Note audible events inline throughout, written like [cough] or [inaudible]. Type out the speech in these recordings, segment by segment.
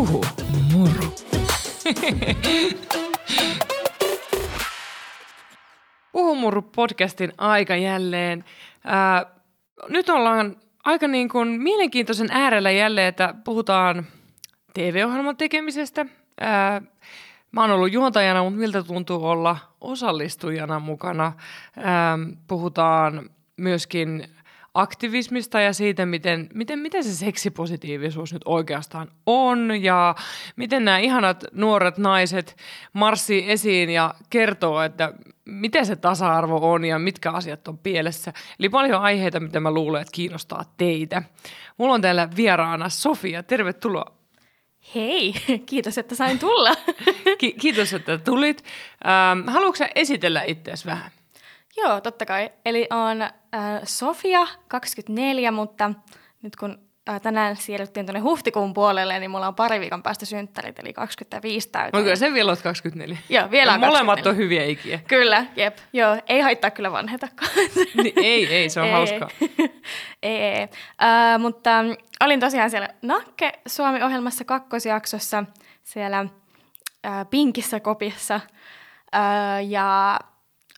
Huhu, moro. Puhumurru podcastin aika jälleen. Ää, nyt ollaan aika niin kuin mielenkiintoisen äärellä jälleen, että puhutaan TV-ohjelman tekemisestä. Ää, mä oon ollut juontajana, mutta miltä tuntuu olla osallistujana mukana. Ää, puhutaan myöskin aktivismista ja siitä, miten, miten, miten se seksipositiivisuus nyt oikeastaan on ja miten nämä ihanat nuoret naiset marssii esiin ja kertoo, että miten se tasa-arvo on ja mitkä asiat on pielessä. Eli paljon aiheita, mitä mä luulen, että kiinnostaa teitä. Mulla on täällä vieraana Sofia. Tervetuloa. Hei, [laughs] kiitos, että sain tulla. Ki- kiitos, että tulit. Ähm, haluatko esitellä itseäsi vähän? Joo, totta kai. Eli on äh, Sofia, 24, mutta nyt kun äh, tänään siirryttiin tuonne huhtikuun puolelle, niin mulla on pari viikon päästä synttärit, eli 25 täyteen. Onko se vielä olet 24? Joo, vielä on Molemmat 24. on hyviä ikiä. Kyllä, jep. Joo, ei haittaa kyllä vanhetakaan. [laughs] Niin, ei, ei, se on ei. hauskaa. [laughs] ei, ei, ei. Äh, mutta mm, olin tosiaan siellä Nakke Suomi-ohjelmassa kakkosjaksossa siellä äh, Pinkissä kopissa. Äh, ja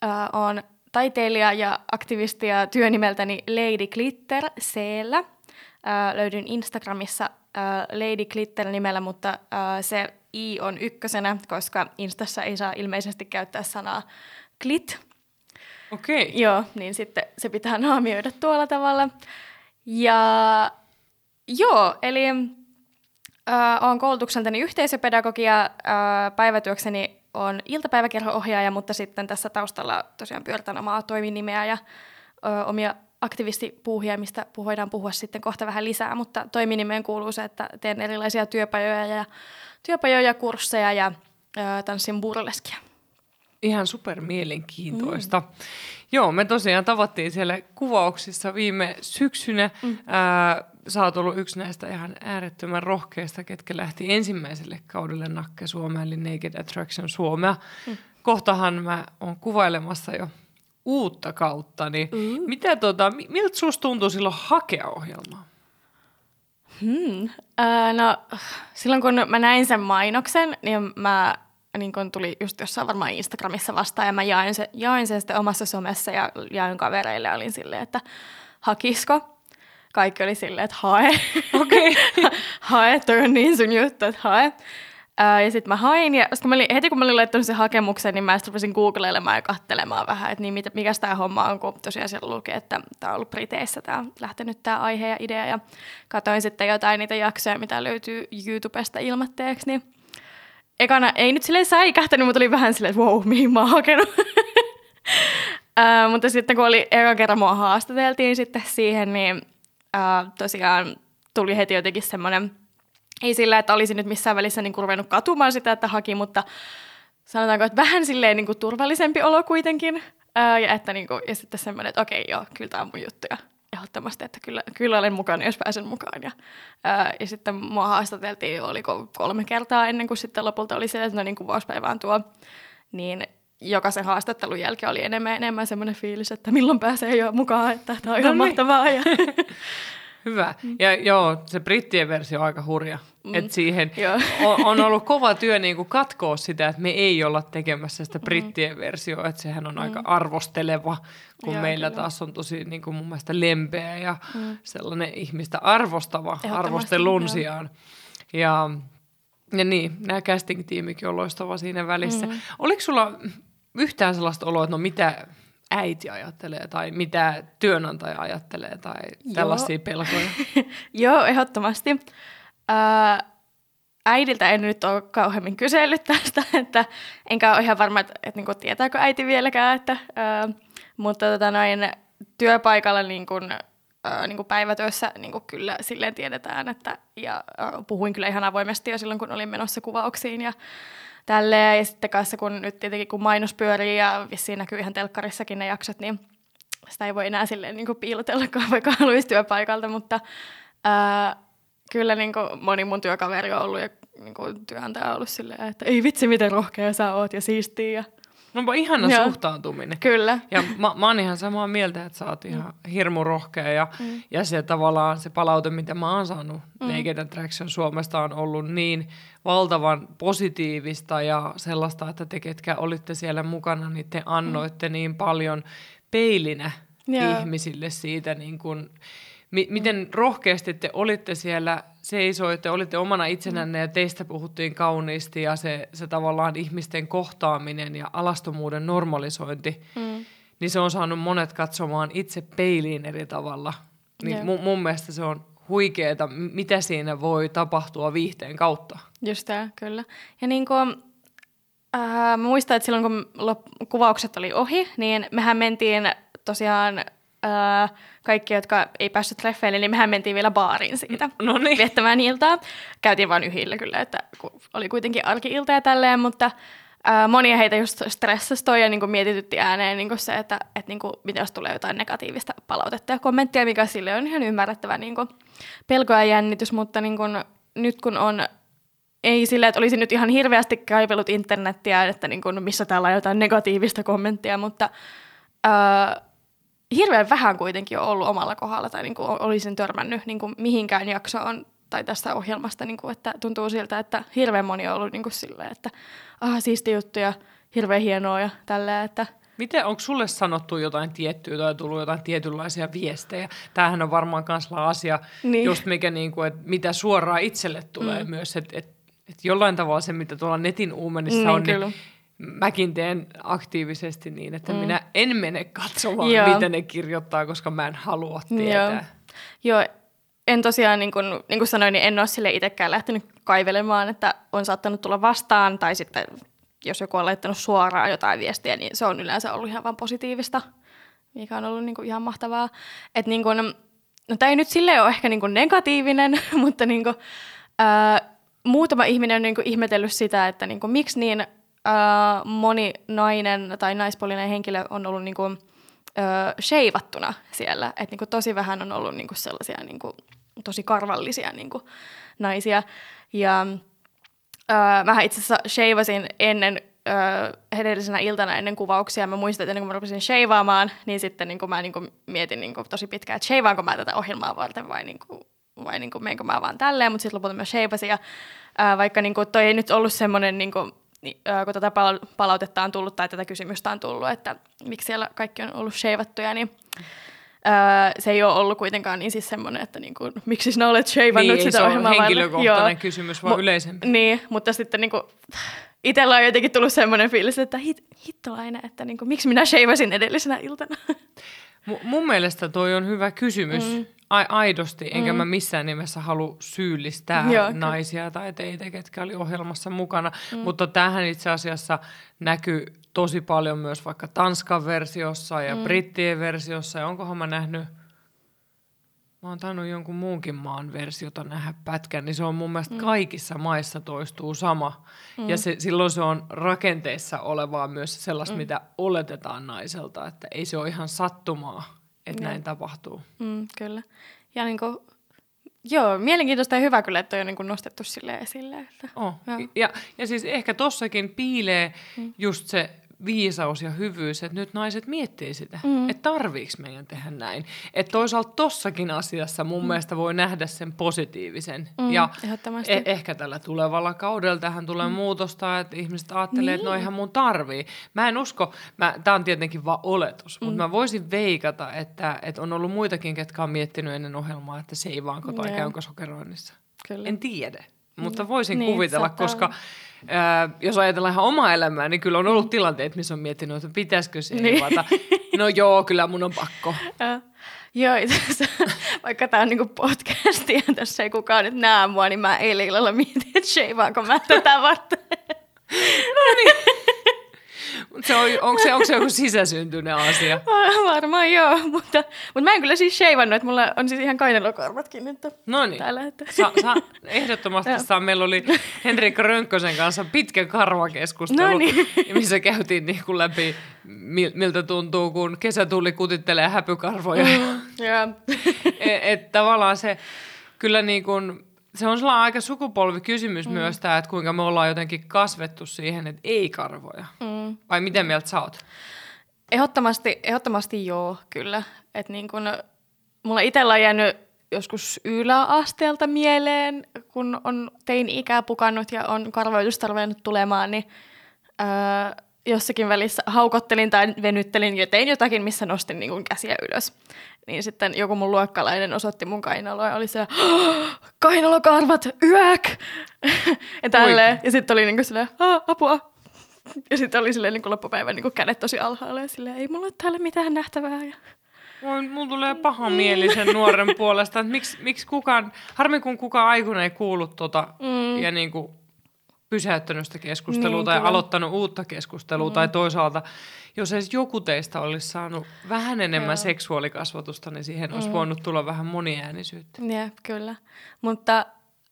äh, on taiteilija ja aktivisti ja työnimeltäni Lady Glitter. Äh, löydyn Instagramissa Lady Glitter nimellä, mutta se i on ykkösenä, koska Instassa ei saa ilmeisesti käyttää sanaa glit, Okei. Okay. Joo, niin sitten se pitää naamioida tuolla tavalla. Ja joo, eli äh, olen koulutukseltani yhteisöpedagogia, äh, päivätyökseni on iltapäiväkerho-ohjaaja, mutta sitten tässä taustalla tosiaan pyöritän omaa toiminimeä ja ö, omia aktivistipuuhia, mistä voidaan puhua sitten kohta vähän lisää, mutta toiminimeen kuuluu se, että teen erilaisia työpajoja ja, työpajoja, kursseja ja ö, tanssin burleskia. Ihan super mielenkiintoista. Mm. Joo, me tosiaan tavattiin siellä kuvauksissa viime syksynä. Mm. Ää, sä oot ollut yksi näistä ihan äärettömän rohkeista, ketkä lähti ensimmäiselle kaudelle Nakke Suomea, eli Naked Attraction Suomea. Mm. Kohtahan mä oon kuvailemassa jo uutta kautta, niin mm. mitä tota, mi- miltä susta tuntuu silloin hakea ohjelmaa? Hmm. Öö, no, silloin kun mä näin sen mainoksen, niin mä niin kun tuli just jossain varmaan Instagramissa vastaan ja mä jaoin sen, jaoin sen sitten omassa somessa ja jaoin kavereille ja olin silleen, että hakisko. Kaikki oli silleen, että hae. Okei. [laughs] hae, toi on niin sun juttu, että hae. Ää, ja sitten mä hain, ja sit mä olin, heti kun mä olin laittanut sen hakemuksen, niin mä sitten rupesin googlailemaan ja katselemaan vähän, että niin, mikä tämä homma on, kun tosiaan siellä lukee, että tämä on ollut Briteissä, tämä on lähtenyt tämä aihe ja idea, ja katsoin sitten jotain niitä jaksoja, mitä löytyy YouTubesta ilmatteeksi, niin ekana ei nyt silleen säikähtänyt, mutta oli vähän silleen, että wow, mihin mä oon hakenut. [laughs] Ää, mutta sitten kun oli eka kerran mua haastateltiin sitten siihen, niin ää, tosiaan tuli heti jotenkin semmoinen, ei sillä, että olisin nyt missään välissä niin ruvennut katumaan sitä, että haki, mutta sanotaanko, että vähän silleen niin kuin turvallisempi olo kuitenkin. Ää, ja, että niin kuin, ja sitten semmoinen, että okei, joo, kyllä tämä on mun juttu. Ja ehdottomasti, että kyllä, kyllä olen mukana, jos pääsen mukaan. Ja, ää, ja sitten mua haastateltiin, oliko kolme kertaa ennen kuin sitten lopulta oli se, että no niin kuvauspäivään tuo. Niin jokaisen haastattelun jälkeen oli enemmän enemmän semmoinen fiilis, että milloin pääsee jo mukaan, että tämä on ihan No niin. mahtavaa. Ja, [laughs] Hyvä. Ja joo, se brittien versio on aika hurja. Mm. Et siihen [laughs] on, on ollut kova työ niin kuin katkoa sitä, että me ei olla tekemässä sitä brittien versioa. Että sehän on aika arvosteleva, kun Joo, meillä kyllä. taas on tosi niin kuin mun mielestä lempeä ja sellainen ihmistä arvostava arvostelun sijaan. Ja, ja niin, nämä casting-tiimikin on loistava siinä välissä. Mm. Oliko sulla yhtään sellaista oloa, että no mitä äiti ajattelee tai mitä työnantaja ajattelee tai tällaisia pelkoja? [laughs] Joo, ehdottomasti. Ää, äidiltä en nyt ole kauheammin kysellyt tästä, [laughs] että enkä ole ihan varma, että, että niin tietääkö äiti vieläkään, että, ää, mutta tota noin, työpaikalla niin kuin, ää, niin kuin päivätyössä niin kuin kyllä silleen tiedetään, että, ja ää, puhuin kyllä ihan avoimesti jo silloin, kun olin menossa kuvauksiin ja tälleen, ja sitten kanssa kun nyt tietenkin kun mainos pyörii ja vissiin näkyy ihan telkkarissakin ne jaksot, niin sitä ei voi enää silleen niin piilotellakaan, vaikka [laughs] haluaisi työpaikalta, mutta ää, kyllä niin kuin moni mun työkaveri on ollut ja niin kuin työnantaja on ollut silleen, että ei vitsi miten rohkea sä oot ja siistiä. Ja, No ihana Joo. suhtautuminen. Kyllä. Ja mä, mä oon ihan samaa mieltä, että sä oot ihan hirmu rohkea ja, mm. ja se tavallaan se palaute, mitä mä oon saanut mm. Naked Attraction Suomesta on ollut niin valtavan positiivista ja sellaista, että te ketkä olitte siellä mukana, niin te annoitte mm. niin paljon peilinä Joo. ihmisille siitä, niin kun, mi- miten rohkeasti te olitte siellä, seisoitte, olitte omana itsenänne ja teistä puhuttiin kauniisti ja se, se tavallaan ihmisten kohtaaminen ja alastomuuden normalisointi, Mm. niin se on saanut monet katsomaan itse peiliin eri tavalla. Niin mun, mun mielestä se on huikeeta, mitä siinä voi tapahtua viihteen kautta. Just tämä, kyllä. Ja niin kuin, äh, mä muistan, että silloin kun lop- kuvaukset oli ohi, niin mehän mentiin tosiaan äh, kaikki, jotka ei päässyt treffeille, niin mehän mentiin vielä baariin siitä No niin. viettämään iltaa. Käytiin vain yhillä kyllä, että oli kuitenkin arki-ilta ja tälleen, mutta ää, monia heitä just stressasi toi ja niin mietitytti ääneen niin se, että et, niin kuin, mitä jos tulee jotain negatiivista palautetta ja kommenttia, mikä sille on ihan ymmärrettävä niin kuin, pelko ja jännitys, mutta niin kuin, nyt kun on ei sillä, että olisin nyt ihan hirveästi kaivellut internettiä, että niin kuin, missä täällä on jotain negatiivista kommenttia, mutta ää, hirveän vähän kuitenkin on ollut omalla kohdalla tai niin kuin olisin törmännyt niin kuin mihinkään jaksoon tai tästä ohjelmasta, niin kuin, että tuntuu siltä, että hirveän moni on ollut niin kuin silleen, että ah, siisti juttu ja hirveän hienoa ja tälleen, että Miten, onko sulle sanottu jotain tiettyä tai tullut jotain tietynlaisia viestejä? Tämähän on varmaan myös asia, niin. Niin. just mikä, niin kuin, että mitä suoraan itselle tulee mm. myös. Että et, et jollain tavalla se, mitä tuolla netin uumenissa Niin, on, kyllä. niin mäkin teen aktiivisesti niin, että mm. minä en mene katsomaan, Joo. mitä ne kirjoittaa, koska mä en halua tietää. Joo. Joo, en tosiaan, niin kuin, niin kuin sanoin, niin en ole sille itsekään lähtenyt kaivelemaan, että on saattanut tulla vastaan, tai sitten jos joku on laittanut suoraan jotain viestiä, niin se on yleensä ollut ihan vaan positiivista, mikä on ollut niin kuin ihan mahtavaa. Että niin kuin, no tämä ei nyt silleen ole ehkä niin kuin negatiivinen, [laughs] mutta niin kuin, ää, muutama ihminen on niin kuin ihmetellyt sitä, että niin kuin, miksi niin ää, moni nainen tai naispuolinen henkilö on ollut niin kuin, ö, sheivattuna siellä. Että niinku tosi vähän on ollut niinku sellaisia niinku, tosi karvallisia niinku, naisia. Ja ö, mähän itse asiassa sheivasin ennen ö, edellisenä iltana ennen kuvauksia. Mä muistan, että ennen kuin mä rupesin sheivaamaan, niin sitten niinku, mä niinku mietin niinku, tosi pitkään, että sheivaanko mä tätä ohjelmaa varten vai, niinku, vai niinku, menenkö mä vaan tälleen. Mutta sitten lopulta mä sheivasin ja ö, vaikka niinku, toi ei nyt ollut semmoinen... Niinku, niin, kun tätä pala- palautetta on tullut tai tätä kysymystä on tullut, että miksi siellä kaikki on ollut sheivattuja, niin öö, se ei ole ollut kuitenkaan niin siis semmoinen, että niin kuin, miksi sinä olet sheivannut Niin, sitä se ohjelmaa varten. henkilökohtainen Joo. kysymys, vaan Mu- yleisempi. Niin, mutta sitten niin kuin, itsellä on jotenkin tullut semmoinen fiilis, että hit, hittolainen, että niin kuin, miksi minä sheivasin edellisenä iltana. M- mun mielestä toi on hyvä kysymys, mm. A- aidosti, enkä mm. mä missään nimessä halua syyllistää Joo, naisia tai teitä, ketkä oli ohjelmassa mukana, mm. mutta tähän itse asiassa näkyy tosi paljon myös vaikka Tanskan versiossa ja mm. brittien versiossa, ja onkohan mä nähnyt, mä oon tainnut jonkun muunkin maan versiota nähdä pätkän, niin se on mun mielestä mm. kaikissa maissa toistuu sama. Mm. Ja se, silloin se on rakenteessa olevaa myös sellaista, mm. mitä oletetaan naiselta, että ei se ole ihan sattumaa, että Joo. näin tapahtuu. Mm, kyllä. Ja niin kuin, joo, mielenkiintoista ja hyvä kyllä, että on niin kuin nostettu sille esille. Että, Oh. Joo. Ja, ja siis ehkä tossakin piilee mm. just se viisaus ja hyvyys, että nyt naiset miettii sitä, mm. että tarviiko meidän tehdä näin. Että toisaalta tossakin asiassa mun mm. mielestä voi nähdä sen positiivisen. Mm, ja e- ehkä tällä tulevalla kaudella tähän tulee mm. muutosta, että ihmiset ajattelee, niin. että no eihän mun tarvii. Mä en usko, tämä on tietenkin vaan oletus, mm. mutta mä voisin veikata, että, että on ollut muitakin, ketkä on miettinyt ennen ohjelmaa, että seivaanko tai Joo. käynkö sokeroinnissa. Kyllä. En tiedä, mutta voisin Niin, kuvitella, koska olla. Ää, jos ajatellaan ihan omaa elämää, niin kyllä on ollut tilanteet, missä on miettinyt, että pitäisikö se Niin. niin. No joo, kyllä mun on pakko. Joo, itse vaikka tämä on niinku podcasti ja tässä ei kukaan nyt näe mua, niin mä eilen illalla mietin, että sheivaanko mä tätä varten. Mut Se on, onko, se, onko se joku sisäsyntyinen asia? [laughs] Varmaan joo, mutta, mutta mä en kyllä siis sheivannut, että mulla on siis ihan kainelokorvatkin nyt No niin. täällä. Että. Sa, sa, ehdottomasti [laughs] saa. Meillä oli Henrikka Rönkkösen kanssa pitkä karvakeskustelu, No niin. [laughs] missä käytiin niin kuin läpi, mil- miltä tuntuu, kun kesätulli kutittelee häpykarvoja. Joo. Et, et tavallaan se kyllä niin kuin, se on sellainen aika sukupolvikysymys mm. myös tämä, että kuinka me ollaan jotenkin kasvettu siihen, että ei karvoja. Mm. Vai miten mieltä sä oot? Ehdottomasti, ehdottomasti joo, kyllä. Et niin kun, mulla itsellä on jäänyt joskus yläasteelta mieleen, kun on tein ikää pukannut ja on karvoitusta ruvennut tulemaan, niin öö, jossakin välissä haukottelin tai venyttelin ja tein jotakin, missä nostin niin kuin käsiä ylös. Niin sitten joku mun luokkalainen osoitti mun kainaloa ja oli se, kainalokarvat, yäk! ja tälleen. Ja sitten oli niin kuin silleen, apua. Ja sitten oli silleen niin kuin loppupäivän niin kuin kädet tosi alhaalla ja silleen, ei mulla ole täällä mitään nähtävää. Ja... Voi, mulla tulee paha mieli sen nuoren puolesta, että miksi, miksi kukaan, harmi kun kukaan aikuinen ei kuullut tota mm. ja niin kuin pysäyttänyt sitä keskustelua niin, tai kyllä. aloittanut uutta keskustelua mm. tai toisaalta, jos edes joku teistä olisi saanut vähän enemmän Joo. seksuaalikasvatusta, niin siihen mm. olisi voinut tulla vähän moniäänisyyttä. Joo, kyllä. Mutta,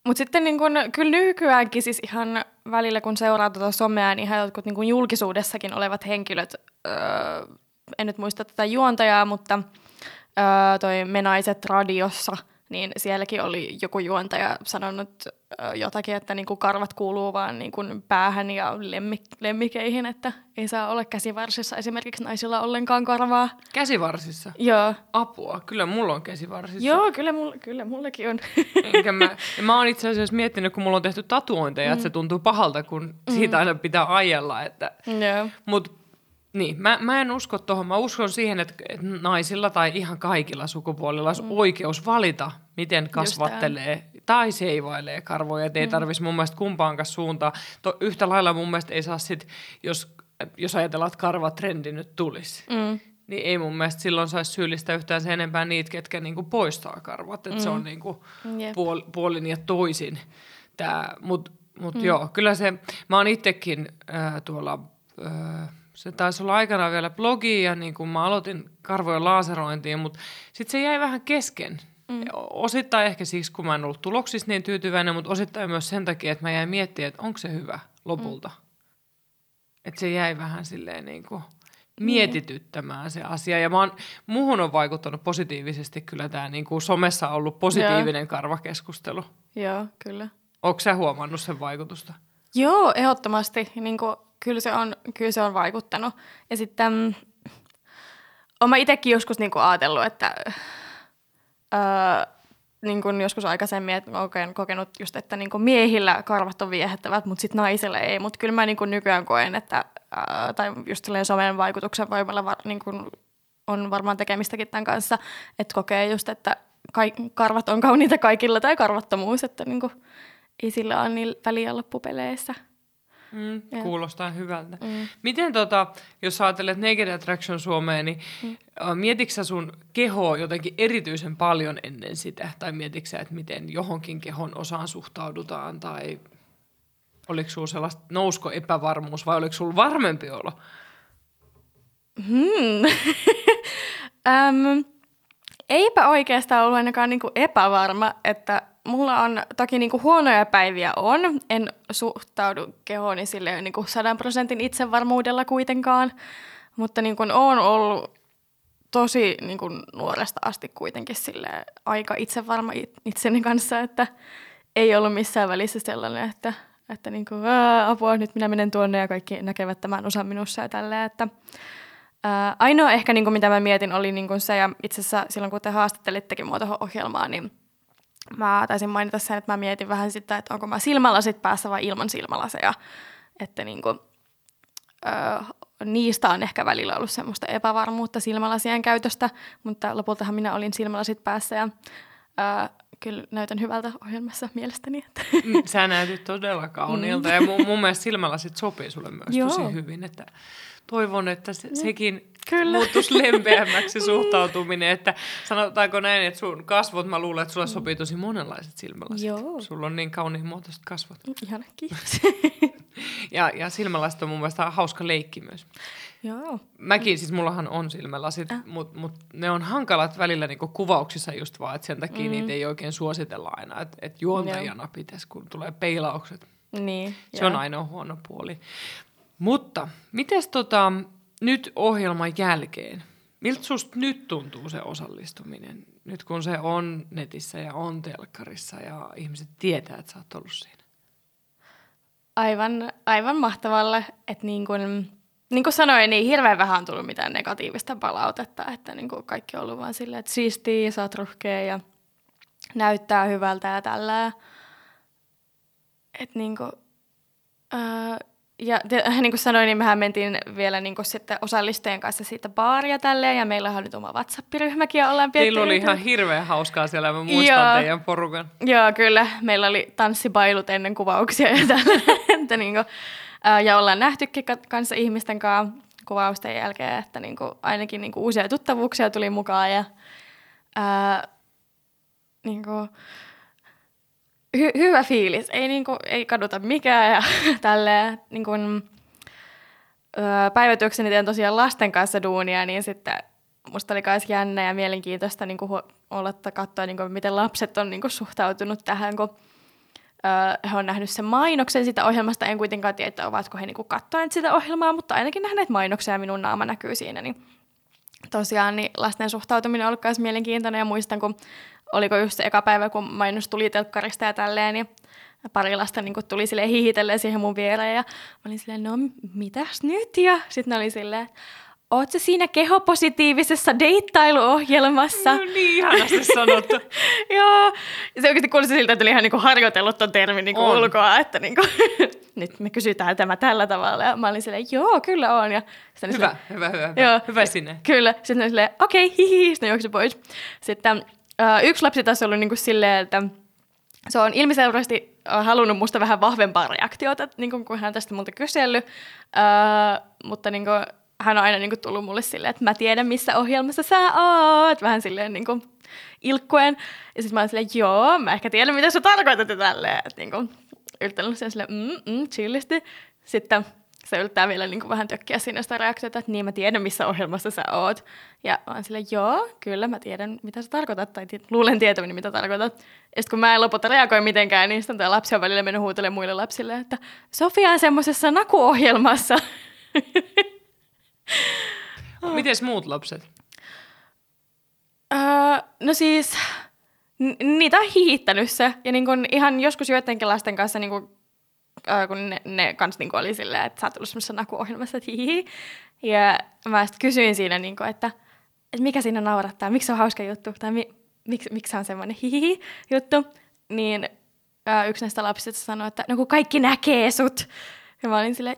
mutta sitten niin kun, kyllä nykyäänkin siis ihan välillä, kun seuraa tuota somea, niin ihan jotkut niin julkisuudessakin olevat henkilöt, öö, en nyt muista tätä juontajaa, mutta öö, toi Menaiset radiossa – niin sielläkin oli joku juontaja sanonut jotakin, että niin kuin karvat kuuluu vaan niin kuin päähän ja lemmik- lemmikeihin, että ei saa olla käsivarsissa esimerkiksi naisilla ollenkaan karvaa. Käsivarsissa? Joo. Apua, kyllä mulla on käsivarsissa. Joo, kyllä, mulla, kyllä mullekin on. Enkä mä, ja mä oon itse asiassa miettinyt, kun mulla on tehty tatuointeja, mm. että se mm. tuntuu pahalta, kun mm. siitä aina pitää ajella. Että, Joo. Mut niin, mä, mä en usko tuohon. Mä uskon siihen, että, naisilla tai ihan kaikilla sukupuolilla olisi mm. oikeus valita, miten kasvattelee tai seivailee karvoja. Et ei mm. tarvitsisi mun mielestä kumpaankaan suuntaan. To, yhtä lailla mun mielestä ei saa sit, jos, jos ajatellaan, että karvatrendi nyt tulisi, mm. niin ei mun mielestä silloin saisi syyllistä yhtään sen enempää niitä, ketkä niinku poistaa karvat. Että mm. se on niinku yep. puol, puolin ja toisin. Mutta mut mm. joo, kyllä se, mä oon itsekin äh, tuolla... Äh, se taisi olla aikana vielä blogi ja niin kuin mä aloitin karvojen laaserointiin, mutta sitten se jäi vähän kesken. Mm. Osittain ehkä siksi, kun mä en ollut tuloksissa niin tyytyväinen, mutta osittain myös sen takia, että mä jäin miettimään, että onko se hyvä lopulta. Mm. Että se jäi vähän silleen niin kuin mietityttämään se asia. Ja mä oon, muuhun on vaikuttanut positiivisesti kyllä tämä niin kuin somessa ollut positiivinen Joo. karvakeskustelu. Joo, kyllä. Onko sä huomannut sen vaikutusta? Joo, ehdottomasti. Niin kuin kyllä se on, kyllä se on vaikuttanut. Ja sitten mm, olen itsekin joskus niin kuin ajatellut, että öö, niin kuin joskus aikaisemmin, että olen kokenut just, että niin kuin miehillä karvat on viehättävät, mutta sitten naisille ei. Mutta kyllä mä niin kuin nykyään koen, että, öö, tai just somen vaikutuksen voimalla var, niin kuin on varmaan tekemistäkin tämän kanssa, että kokee just, että kaik- karvat on kauniita kaikilla tai karvattomuus, että niin kuin, ei sillä ole niin väliä loppupeleissä. Mm, kuulostaa hyvältä. Mm. Miten tota, jos ajattelet Naked Attraction Suomeen, niin mm. mietitkö sä sun kehoa jotenkin erityisen paljon ennen sitä? Tai mietitkö sä, että miten johonkin kehon osaan suhtaudutaan? Tai oliko sulla sellaista, nousko epävarmuus vai oliko sulla varmempi olo? Hmm. [laughs] um, eipä oikeastaan ollut ainakaan niinku epävarma, että mulla on toki niinku huonoja päiviä on. En suhtaudu kehooni sille niinku sadan prosentin itsevarmuudella kuitenkaan. Mutta niinku on ollut tosi niinku nuoresta asti kuitenkin sille aika itsevarma itseni kanssa, että ei ollut missään välissä sellainen, että, että niinku, apua, nyt minä menen tuonne ja kaikki näkevät tämän osan minussa ja tälleen, että Ää, ainoa ehkä, niin kuin, mitä mä mietin, oli niin se, ja itse asiassa silloin kun te haastattelittekin ohjelmaan, niin mä taisin mainita sen, että mä mietin vähän sitä, että onko mä silmälasit päässä vai ilman silmälaseja. Että niin kuin, ö, niistä on ehkä välillä ollut semmoista epävarmuutta silmälasien käytöstä, mutta lopultahan minä olin silmälasit päässä ja ö, kyllä näytän hyvältä ohjelmassa mielestäni. Että. Mm, sä näytit todella kauniilta mm. ja mun, mun mielestä silmälasit sopii sulle myös Joo. tosi hyvin, että toivon, että se, sekin Kyllä. muuttuisi lempeämmäksi [laughs] suhtautuminen. Että sanotaanko näin, että sun kasvot, mä luulen, että sulle sopii tosi monenlaiset silmälasit. Joo. Sulla on niin kauniin muotoiset kasvot. Ihana, kiitos. [laughs] ja, ja silmälasit on mun mielestä hauska leikki myös. Joo. Mäkin, siis mullahan on silmälasit, äh. mutta mut ne on hankalat välillä niinku kuvauksissa just vaan, että sen takia mm. niitä ei oikein suositella aina. Että et juontajana pitäisi, kun tulee peilaukset. Niin, Se joo. on ainoa huono puoli. Mutta, miten tota, nyt ohjelman jälkeen, miltä susta nyt tuntuu se osallistuminen? Nyt kun se on netissä ja on telkkarissa ja ihmiset tietää, että sä oot ollut siinä. Aivan, aivan mahtavalle, että niin kun, niin kuin sanoin, niin hirveän vähän on tullut mitään negatiivista palautetta, että niin kuin kaikki on ollut vaan silleen, että siistiä, sä oot ruhkea ja näyttää hyvältä ja tällä. Että niin kuin, ää, ja te, [laughs] niin kuin sanoin, niin mehän mentiin vielä niin kuin sitten osallistujien kanssa siitä baaria tälleen, ja meillä on nyt oma WhatsApp-ryhmäkin, ja ollaan Teillä oli ihan hirveän hauskaa siellä, mä muistan Joo. teidän porukan. Joo, kyllä. Meillä oli tanssibailut ennen kuvauksia ja tällä, [laughs] niin kuin, ja ollaan nähtykin kanssa ihmisten kanssa kuvausten jälkeen, että niin kuin, ainakin niin kuin uusia tuttavuuksia tuli mukaan, ja ää, niin kuin, hy- hyvä fiilis. Ei, niinku, ei kaduta mikään ja [laughs] tälleen. Niinku, päivätyökseni teen tosiaan lasten kanssa duunia, niin sitten musta oli myös jännä ja mielenkiintoista niinku, olla katsoa, niinku, miten lapset on niinku, suhtautunut tähän, kun öö, he on nähnyt sen mainoksen sitä ohjelmasta. En kuitenkaan tiedä, ovatko he niinku, katsoneet sitä ohjelmaa, mutta ainakin nähneet mainoksia ja minun naama näkyy siinä. Niin tosiaan niin lasten suhtautuminen on myös mielenkiintoinen ja muistan, kun oliko just se eka päivä, kun mainos tuli telkkarista ja tälleen, niin pari lasta niin tuli sille hihitellen siihen mun viereen ja mä olin silleen, no mitäs nyt? Ja sitten ne oli silleen, Oletko siinä kehopositiivisessa deittailuohjelmassa? No niin, ihanasti sanottu. [laughs] Joo. Se oikeasti kuulosti siltä, että oli ihan niinku harjoitellut ton termin niinku ulkoa, että niinku, [laughs] nyt me kysytään tämä tällä tavalla. Ja mä olin silleen, joo, kyllä on. Ja hyvä, silleen, hyvä, hyvä, hyvä, joo, hyvä sinne. Kyllä. Sitten silleen, okei, [laughs] okay, hihi, sitten juoksi pois. Sitten Uh, yksi lapsi taas ollut niinku silleen, että se on ilmiselvästi halunnut musta vähän vahvempaa reaktiota, niin kun hän tästä multa kysellyt, uh, mutta niin kuin, hän on aina niin kuin, tullut mulle silleen, että mä tiedän missä ohjelmassa sä oot, vähän silleen niin kuin, ilkkuen. Ja sitten mä oon silleen, joo, mä ehkä tiedän mitä sä tarkoitat tälleen, että niin kuin, yltänyt sen silleen, mm, mm, chillisti. Sitten se yrittää vielä niin kuin vähän tökkiä sinne sitä reaktiota, että niin mä tiedän, missä ohjelmassa sä oot. Ja mä oon silleen, joo, kyllä mä tiedän, mitä sä tarkoitat, tai luulen tietäväni, mitä tarkoitat. Ja sitten kun mä en lopulta reagoi mitenkään, niin sitten tämä lapsi on välillä mennyt huutelemaan muille lapsille, että Sofia on semmoisessa nakuohjelmassa. [laughs] Miten muut lapset? Öö, no siis, n- niitä on hiittänyt se. Ja niin kun ihan joskus joidenkin lasten kanssa niin kun äh, kun ne, ne kans niinku oli silleen, että sä oot tullut semmoisessa nakuohjelmassa, että hihi. Ja mä sitten kysyin siinä, niinku, että, että mikä siinä naurattaa, miksi se on hauska juttu, tai mi, miksi, miksi se on semmoinen hihi juttu. Niin äh, yksi näistä lapsista sanoi, että no kun kaikki näkee sut. Ja mä olin silleen,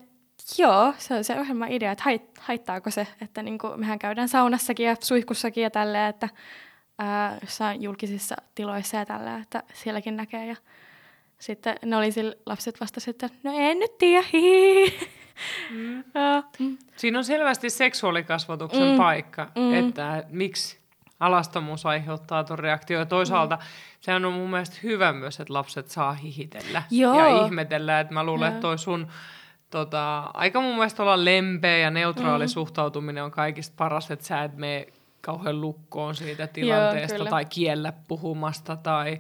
joo, se on se ohjelman idea, että hait, haittaako se, että niinku, mehän käydään saunassakin ja suihkussakin ja tälleen, että ää, jossain julkisissa tiloissa ja tälleen, että sielläkin näkee. Ja sitten ne oli sille, lapset vastasivat, että no en nyt tiedä, [laughs] mm. mm. Siinä on selvästi seksuaalikasvatuksen mm. paikka, mm. että miksi alastomuus aiheuttaa tuon reaktio. Ja toisaalta mm. se on mun mielestä hyvä myös, että lapset saa hihitellä Joo. ja ihmetellä. Että mä luulen, että toi sun tota, aika mun mielestä olla lempeä ja neutraali mm. suhtautuminen on kaikista paras, että sä et mene kauhean lukkoon siitä tilanteesta Joo, tai kiellä puhumasta tai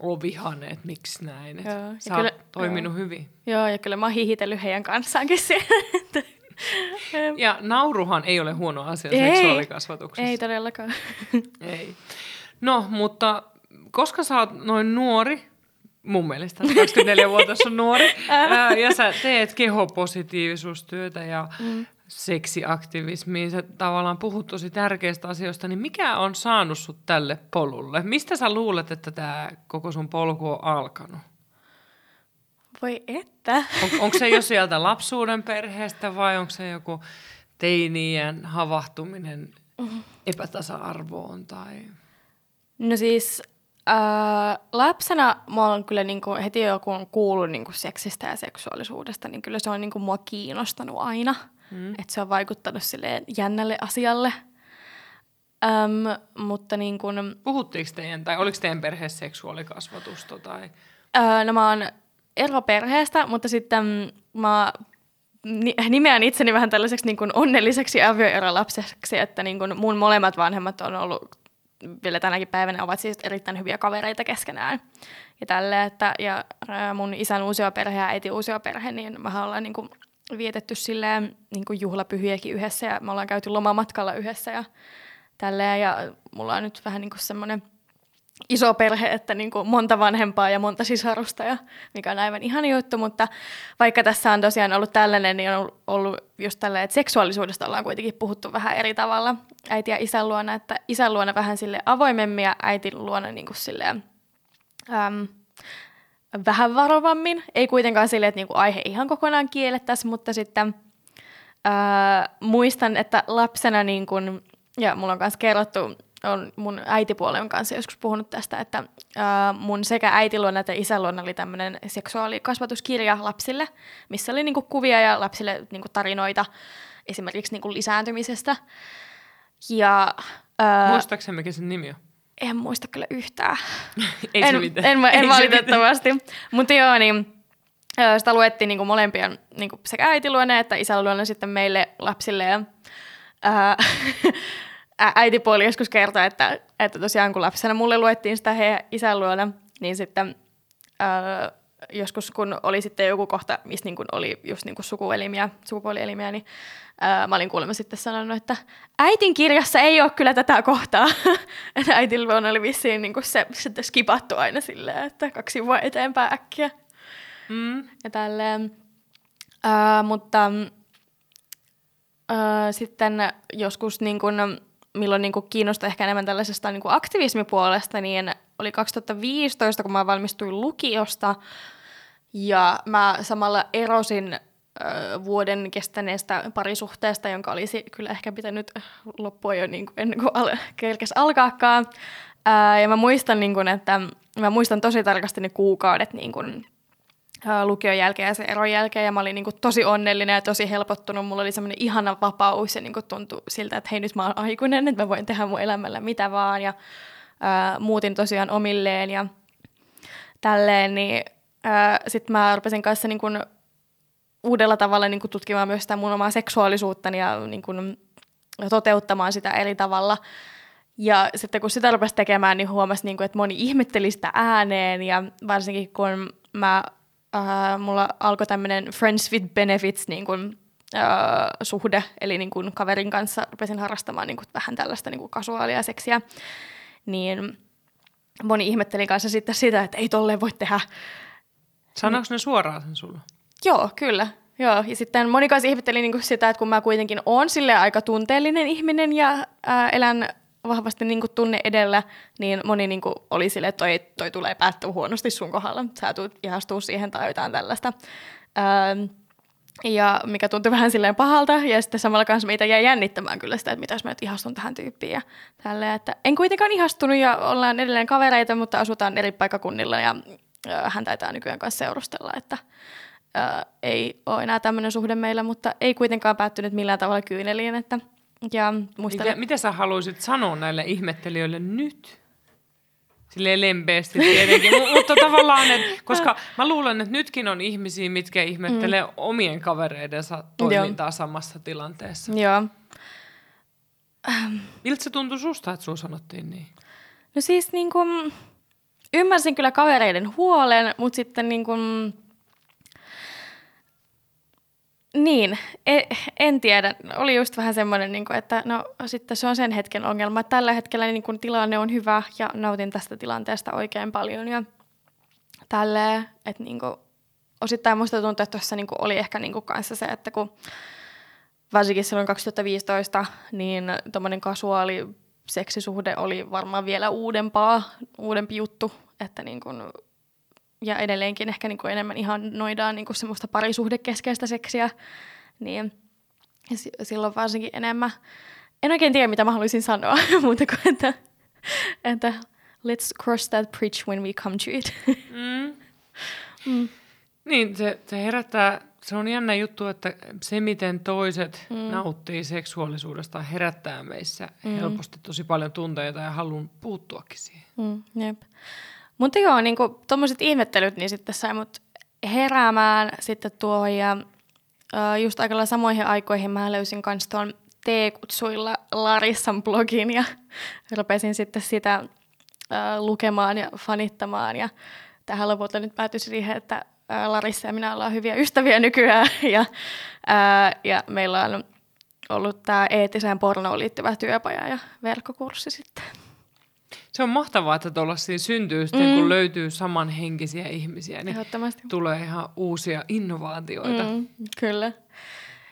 ole vihane, että miksi näin. Joo, sä kyllä, oot toiminut joo. hyvin. Joo, ja kyllä mä oon hihitellyt heidän kanssaankin [laughs] ja nauruhan ei ole huono asia ei, seksuaalikasvatuksessa. Ei todellakaan. ei. No, mutta koska sä oot noin nuori, mun mielestä 24 vuotta on nuori, [laughs] ja sä teet kehopositiivisuustyötä ja mm seksiaktivismiin, sä tavallaan puhut tosi tärkeistä asioista, niin mikä on saanut sut tälle polulle? Mistä sä luulet, että tämä koko sun polku on alkanut? Voi että. On, onko se jo sieltä lapsuuden perheestä vai onko se joku teinien havahtuminen epätasa-arvoon? Tai... No siis äh, lapsena mä oon kyllä niinku, heti jo kun on kuullut niinku seksistä ja seksuaalisuudesta, niin kyllä se on niinku mua kiinnostanut aina – mm. että se on vaikuttanut silleen jännälle asialle. Öm, mutta niin kun... Puhuttiinko teidän, tai oliko teidän perheessä seksuaalikasvatusta? Tai... Öö, no mä oon eroperheestä, mutta sitten mä nimeän itseni vähän tällaiseksi niin kuin onnelliseksi avioerolapseksi, että niin kuin mun molemmat vanhemmat on ollut vielä tänäkin päivänä ovat siis erittäin hyviä kavereita keskenään. Ja tälle, että ja mun isän uusioperhe ja äiti uusioperhe, niin mä ollaan niin kuin vietetty silleen niin kuin juhlapyhiäkin yhdessä ja me ollaan käyty lomamatkalla yhdessä ja tälleen. Ja mulla on nyt vähän niin kuin semmoinen iso perhe, että niin kuin monta vanhempaa ja monta sisarusta, ja mikä on aivan ihana juttu, mutta vaikka tässä on tosiaan ollut tällainen, niin on ollut just tällä, että seksuaalisuudesta ollaan kuitenkin puhuttu vähän eri tavalla äiti ja isän luona, että isän luona vähän sille avoimemmin ja äitin luona niin kuin silleen, äm, vähän varovammin. Ei kuitenkaan sille, että niinku aihe ihan kokonaan kiellettäisiin, mutta sitten ää, muistan, että lapsena, niin kun, ja mulla on myös kerrottu, on mun äitipuolen kanssa joskus puhunut tästä, että ää, mun sekä äitiluona että isäluona oli tämmöinen seksuaalikasvatuskirja lapsille, missä oli niinku kuvia ja lapsille niinku tarinoita esimerkiksi niinku lisääntymisestä. Ja, ää, Muistaakseni mikä sen nimi on? En muista kyllä yhtään. [laughs] Ei en. En, en, en valitettavasti. Mutta joo, niin sitä luettiin niin molempien niin sekä äitiluonne että isäluonne sitten meille lapsille. Ja, ää, [laughs] äitipuoli joskus kertoi, että, että tosiaan kun lapsena mulle luettiin sitä heidän isän luona, niin sitten ää, joskus kun oli sitten joku kohta, missä niin oli just niin sukuelimiä, sukupuolielimiä, niin ää, mä olin kuulemma sitten sanonut, että äitin kirjassa ei ole kyllä tätä kohtaa. [laughs] että äitin luona oli vissiin niin se, se skipattu aina silleen, että kaksi vuotta eteenpäin äkkiä. Mm. Ja tälleen. Ää, mutta ää, sitten joskus niin kun, milloin niin kiinnostaa ehkä enemmän tällaisesta niin aktivismipuolesta, niin oli 2015, kun mä valmistuin lukiosta, ja mä samalla erosin vuoden kestäneestä parisuhteesta, jonka olisi kyllä ehkä pitänyt loppua jo niin kuin ennen kuin al- kerkes alkaakaan. Ää, ja mä muistan, niin kuin, että mä muistan tosi tarkasti ne kuukaudet niin kuin, lukion jälkeen ja sen eron jälkeen, ja mä olin niin kuin, tosi onnellinen ja tosi helpottunut. Mulla oli semmoinen ihana vapaus, ja niin kuin, tuntui siltä, että hei nyt mä oon aikuinen, että mä voin tehdä mun elämällä mitä vaan, ja ää, muutin tosiaan omilleen, ja tälleen, niin sitten mä rupesin kanssa niin kuin, uudella tavalla niin kuin tutkimaan myös sitä mun omaa seksuaalisuuttani ja niin kuin, toteuttamaan sitä eri tavalla. Ja sitten kun sitä rupesi tekemään, niin huomasi, niin että moni ihmetteli sitä ääneen ja varsinkin kun mä, äh, mulla alkoi tämmöinen Friends with Benefits niin kuin, äh, suhde, eli niin kuin kaverin kanssa rupesin harrastamaan niin kuin, vähän tällaista niin kuin kasuaalia seksiä, niin moni ihmetteli kanssa sitten sitä, että ei tolleen voi tehdä. Sanoiko ne suoraan sen sulla? Joo, kyllä. Joo, ja sitten moni kanssa ihmetteli niin kuin sitä, että kun mä kuitenkin oon sille aika tunteellinen ihminen ja ää, elän vahvasti niin kuin tunne edellä, niin moni niin kuin oli sille, että toi, toi tulee päättyä huonosti sun kohdalla. Sä tulet ihastua siihen tai jotain tällaista. Ää, ja mikä tuntui vähän silleen pahalta, ja sitten samalla kanssa meitä jäi jännittämään kyllä sitä, että mitä jos mä nyt ihastun tähän tyyppiin. Ja tälleen, että en kuitenkaan ihastunut ja ollaan edelleen kavereita, mutta asutaan eri paikakunnilla ja hän taitaa nykyään kanssa seurustella, että ää, ei ole enää tämmöinen suhde meillä, mutta ei kuitenkaan päättynyt millään tavalla kyyneliin. Että, ja muistan, mitä, mitä sä haluaisit sanoa näille ihmettelijöille nyt? Silleen lempeästi tietenkin, mutta tavallaan, että, [laughs] koska mä luulen, että nytkin on ihmisiä, mitkä ihmettelee mm. omien kavereidensa toimintaa Joo. samassa tilanteessa. Joo. Miltä se tuntui susta, että sun sanottiin niin? No siis niin kuin, ymmärsin kyllä kavereiden huolen, mutta sitten niin kuin, niin, en, en tiedä. Oli just vähän semmoinen, niin että no sitten se on sen hetken ongelma. Tällä hetkellä niin tilanne on hyvä ja nautin tästä tilanteesta oikein paljon. Ja tälleen, että niin kuin, osittain musta tuntuu, että tuossa niin oli ehkä niin kanssa se, että kun varsinkin silloin 2015, niin tuommoinen kasuaali seksisuhde oli varmaan vielä uudempaa, uudempi juttu, että niin kuin, ja edelleenkin ehkä niin kuin enemmän ihan noidaan niin kuin semmoista parisuhdekeskeistä seksiä, niin silloin varsinkin enemmän. En oikein tiedä, mitä mä haluaisin sanoa, [laughs] muuta kuin, että, että let's cross that bridge when we come to it. Mm. [laughs] Mm. Niin, se, se herättää, se on jännä juttu, että se miten toiset mm. nauttii seksuaalisuudesta herättää meissä mm. helposti tosi paljon tunteita ja halun puuttuakin siihen. Mm, jep. Mutta joo, niin tuommoiset ihmettelyt, niin sitten sai mut heräämään sitten tuo ja just aika samoihin aikoihin mä löysin kanssa tuon T-kutsuilla Larissan blogin ja [laughs] rupesin sitten sitä lukemaan ja fanittamaan ja tähän lopulta nyt päätyi siihen, että Larissa ja minä ollaan hyviä ystäviä nykyään [laughs] ja, ja meillä on ollut tämä eettiseen pornoon liittyvä työpaja ja verkkokurssi sitten. Se on mahtavaa, että tuollaisia syntyy sitten, mm. kun löytyy samanhenkisiä ihmisiä, niin tulee ihan uusia innovaatioita. Mm, kyllä.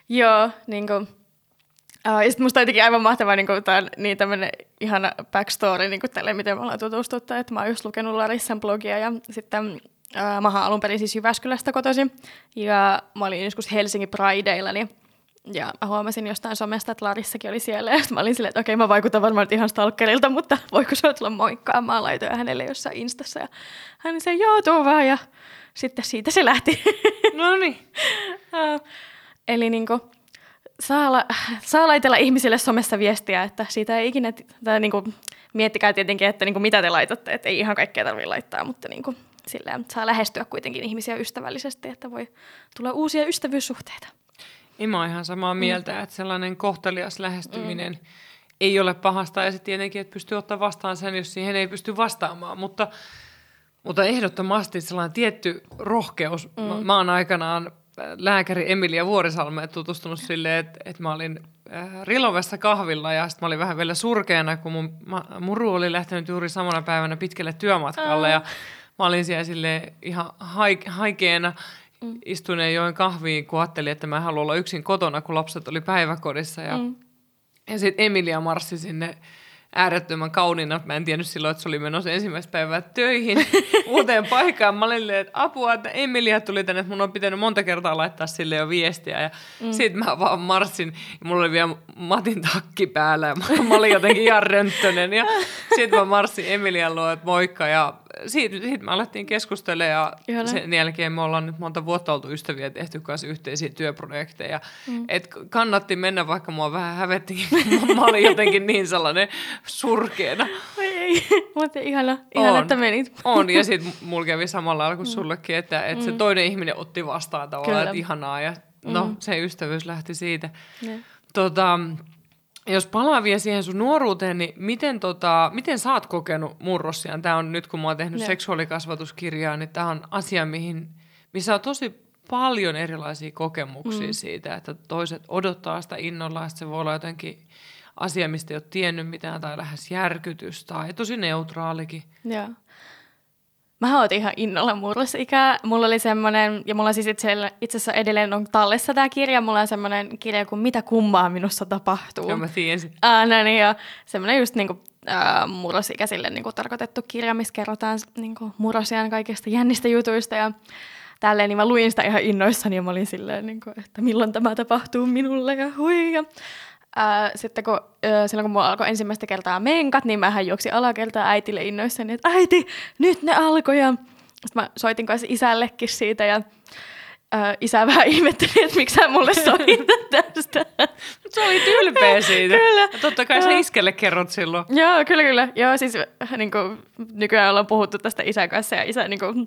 Joo, niin kuin, uh, ja sitten musta on jotenkin aivan mahtavaa, niin kuin, tää niin tämmöinen ihana backstory niin kuin tälle, miten me ollaan tutustuttu, että mä oon just lukenut Larissan blogia ja sitten uh, mä oon alun perin siis Jyväskylästä kotoisin ja mä olin joskus Helsingin Prideilla, niin ja mä huomasin jostain somesta, että Larissakin oli siellä. Ja mä olin silleen, että okei, mä vaikutan varmaan nyt ihan stalkerilta, mutta voiko se tulla moikkaamaan? Laitoin hänelle jossain instassa. Ja hän se joo, tuu vaan. Ja sitten siitä se lähti. [laughs] No niin. Eli niin kuin, saa, la- saa laitella ihmisille somessa viestiä, että siitä ei ikinä, tai niin kuin, miettikää tietenkin, että niin kuin, mitä te laitatte, että ei ihan kaikkea tarvitse laittaa, mutta niin kuin, silleen, saa lähestyä kuitenkin ihmisiä ystävällisesti, että voi tulla uusia ystävyyssuhteita. Mä oon ihan samaa mieltä, mm. että sellainen kohtelias lähestyminen mm. ei ole pahasta. Ja sitten tietenkin, että pystyy ottaa vastaan sen, jos siihen ei pysty vastaamaan. Mutta, mutta ehdottomasti sellainen tietty rohkeus. Mm. Mä, mä oon aikanaan lääkäri Emilia Vuorisalmeen tutustunut silleen, että, että mä olin äh, Rilovessa kahvilla ja sitten mä olin vähän vielä surkeana, kun mun ma, muru oli lähtenyt juuri samana päivänä pitkälle työmatkalle mm. ja mä olin siellä sille ihan haik, haikeena mm. istuin ja join kahviin, kun ajattelin, että mä haluan olla yksin kotona, kun lapset oli päiväkodissa ja, mm. ja sitten Emilia marssi sinne äärettömän kauniina. Mä en tiennyt silloin, että se oli menossa ensimmäistä päivää töihin [laughs] uuteen paikkaan. Mä olin että apua, että Emilia tuli tänne, että mun on pitänyt monta kertaa laittaa sille jo viestiä. Ja mm. sitten mä vaan marssin, ja mulla oli vielä Matin takki päällä, ja [laughs] mä olin jotenkin ihan rönttönen. Ja sitten mä marssin Emilian luo, että moikka, ja siitä, siitä me alettiin keskustelemaan, ja Ihana. sen jälkeen me ollaan nyt monta vuotta oltu ystäviä ja tehty kanssa yhteisiä työprojekteja. Mm. Et kannatti mennä, vaikka mua vähän hävettiin. [laughs] mä olin jotenkin niin sellainen surkeena. Oi ei, [laughs] mutta ihana, ihana on, että menit. On, ja sitten [laughs] mulla kävi samalla lailla kuin mm. sullekin, että, että mm. se toinen ihminen otti vastaan tavallaan, Kyllä. että ihanaa, ja no, mm. se ystävyys lähti siitä. Ne. Tota, jos palaa vielä siihen sun nuoruuteen, niin miten, tota, miten sä oot kokenut murrossiaan? Tämä on nyt, kun mä oon tehnyt ne. seksuaalikasvatuskirjaa, niin tämä on asia, mihin, missä on tosi paljon erilaisia kokemuksia mm. siitä, että toiset odottaa sitä innolla, että se voi olla jotenkin asia, mistä ei ole tiennyt mitään tai lähes järkytys tai tosi neutraalikin. Joo. Mä oon ihan innolla murrosikää. Mulla oli semmoinen, ja mulla siis itse, itse asiassa edelleen on tallessa tämä kirja, mulla on semmoinen kirja kuin Mitä kummaa minussa tapahtuu. Joo, mä tiesin. Ah, no niin, ja semmoinen just niinku, äh, murrosikäisille niinku tarkoitettu kirja, missä kerrotaan niinku, murrosian kaikista jännistä jutuista ja tälleen, niin mä luin sitä ihan innoissani ja mä olin silleen, niinku, että milloin tämä tapahtuu minulle ja hui. Ja Ää, sitten kun, ää, silloin kun mulla alkoi ensimmäistä kertaa menkat, niin mähän juoksi alakertaa äitille innoissani, että äiti, nyt ne alkoi. Ja sitten mä soitin kanssa isällekin siitä ja ää, isä vähän ihmetteli, että miksi hän mulle [laughs] soitat tästä. se oli ylpeä siitä. kyllä. Ja totta kai sä iskelle kerrot silloin. Joo, kyllä, kyllä. Joo, siis niin kuin, nykyään ollaan puhuttu tästä isän kanssa ja isä niin kuin,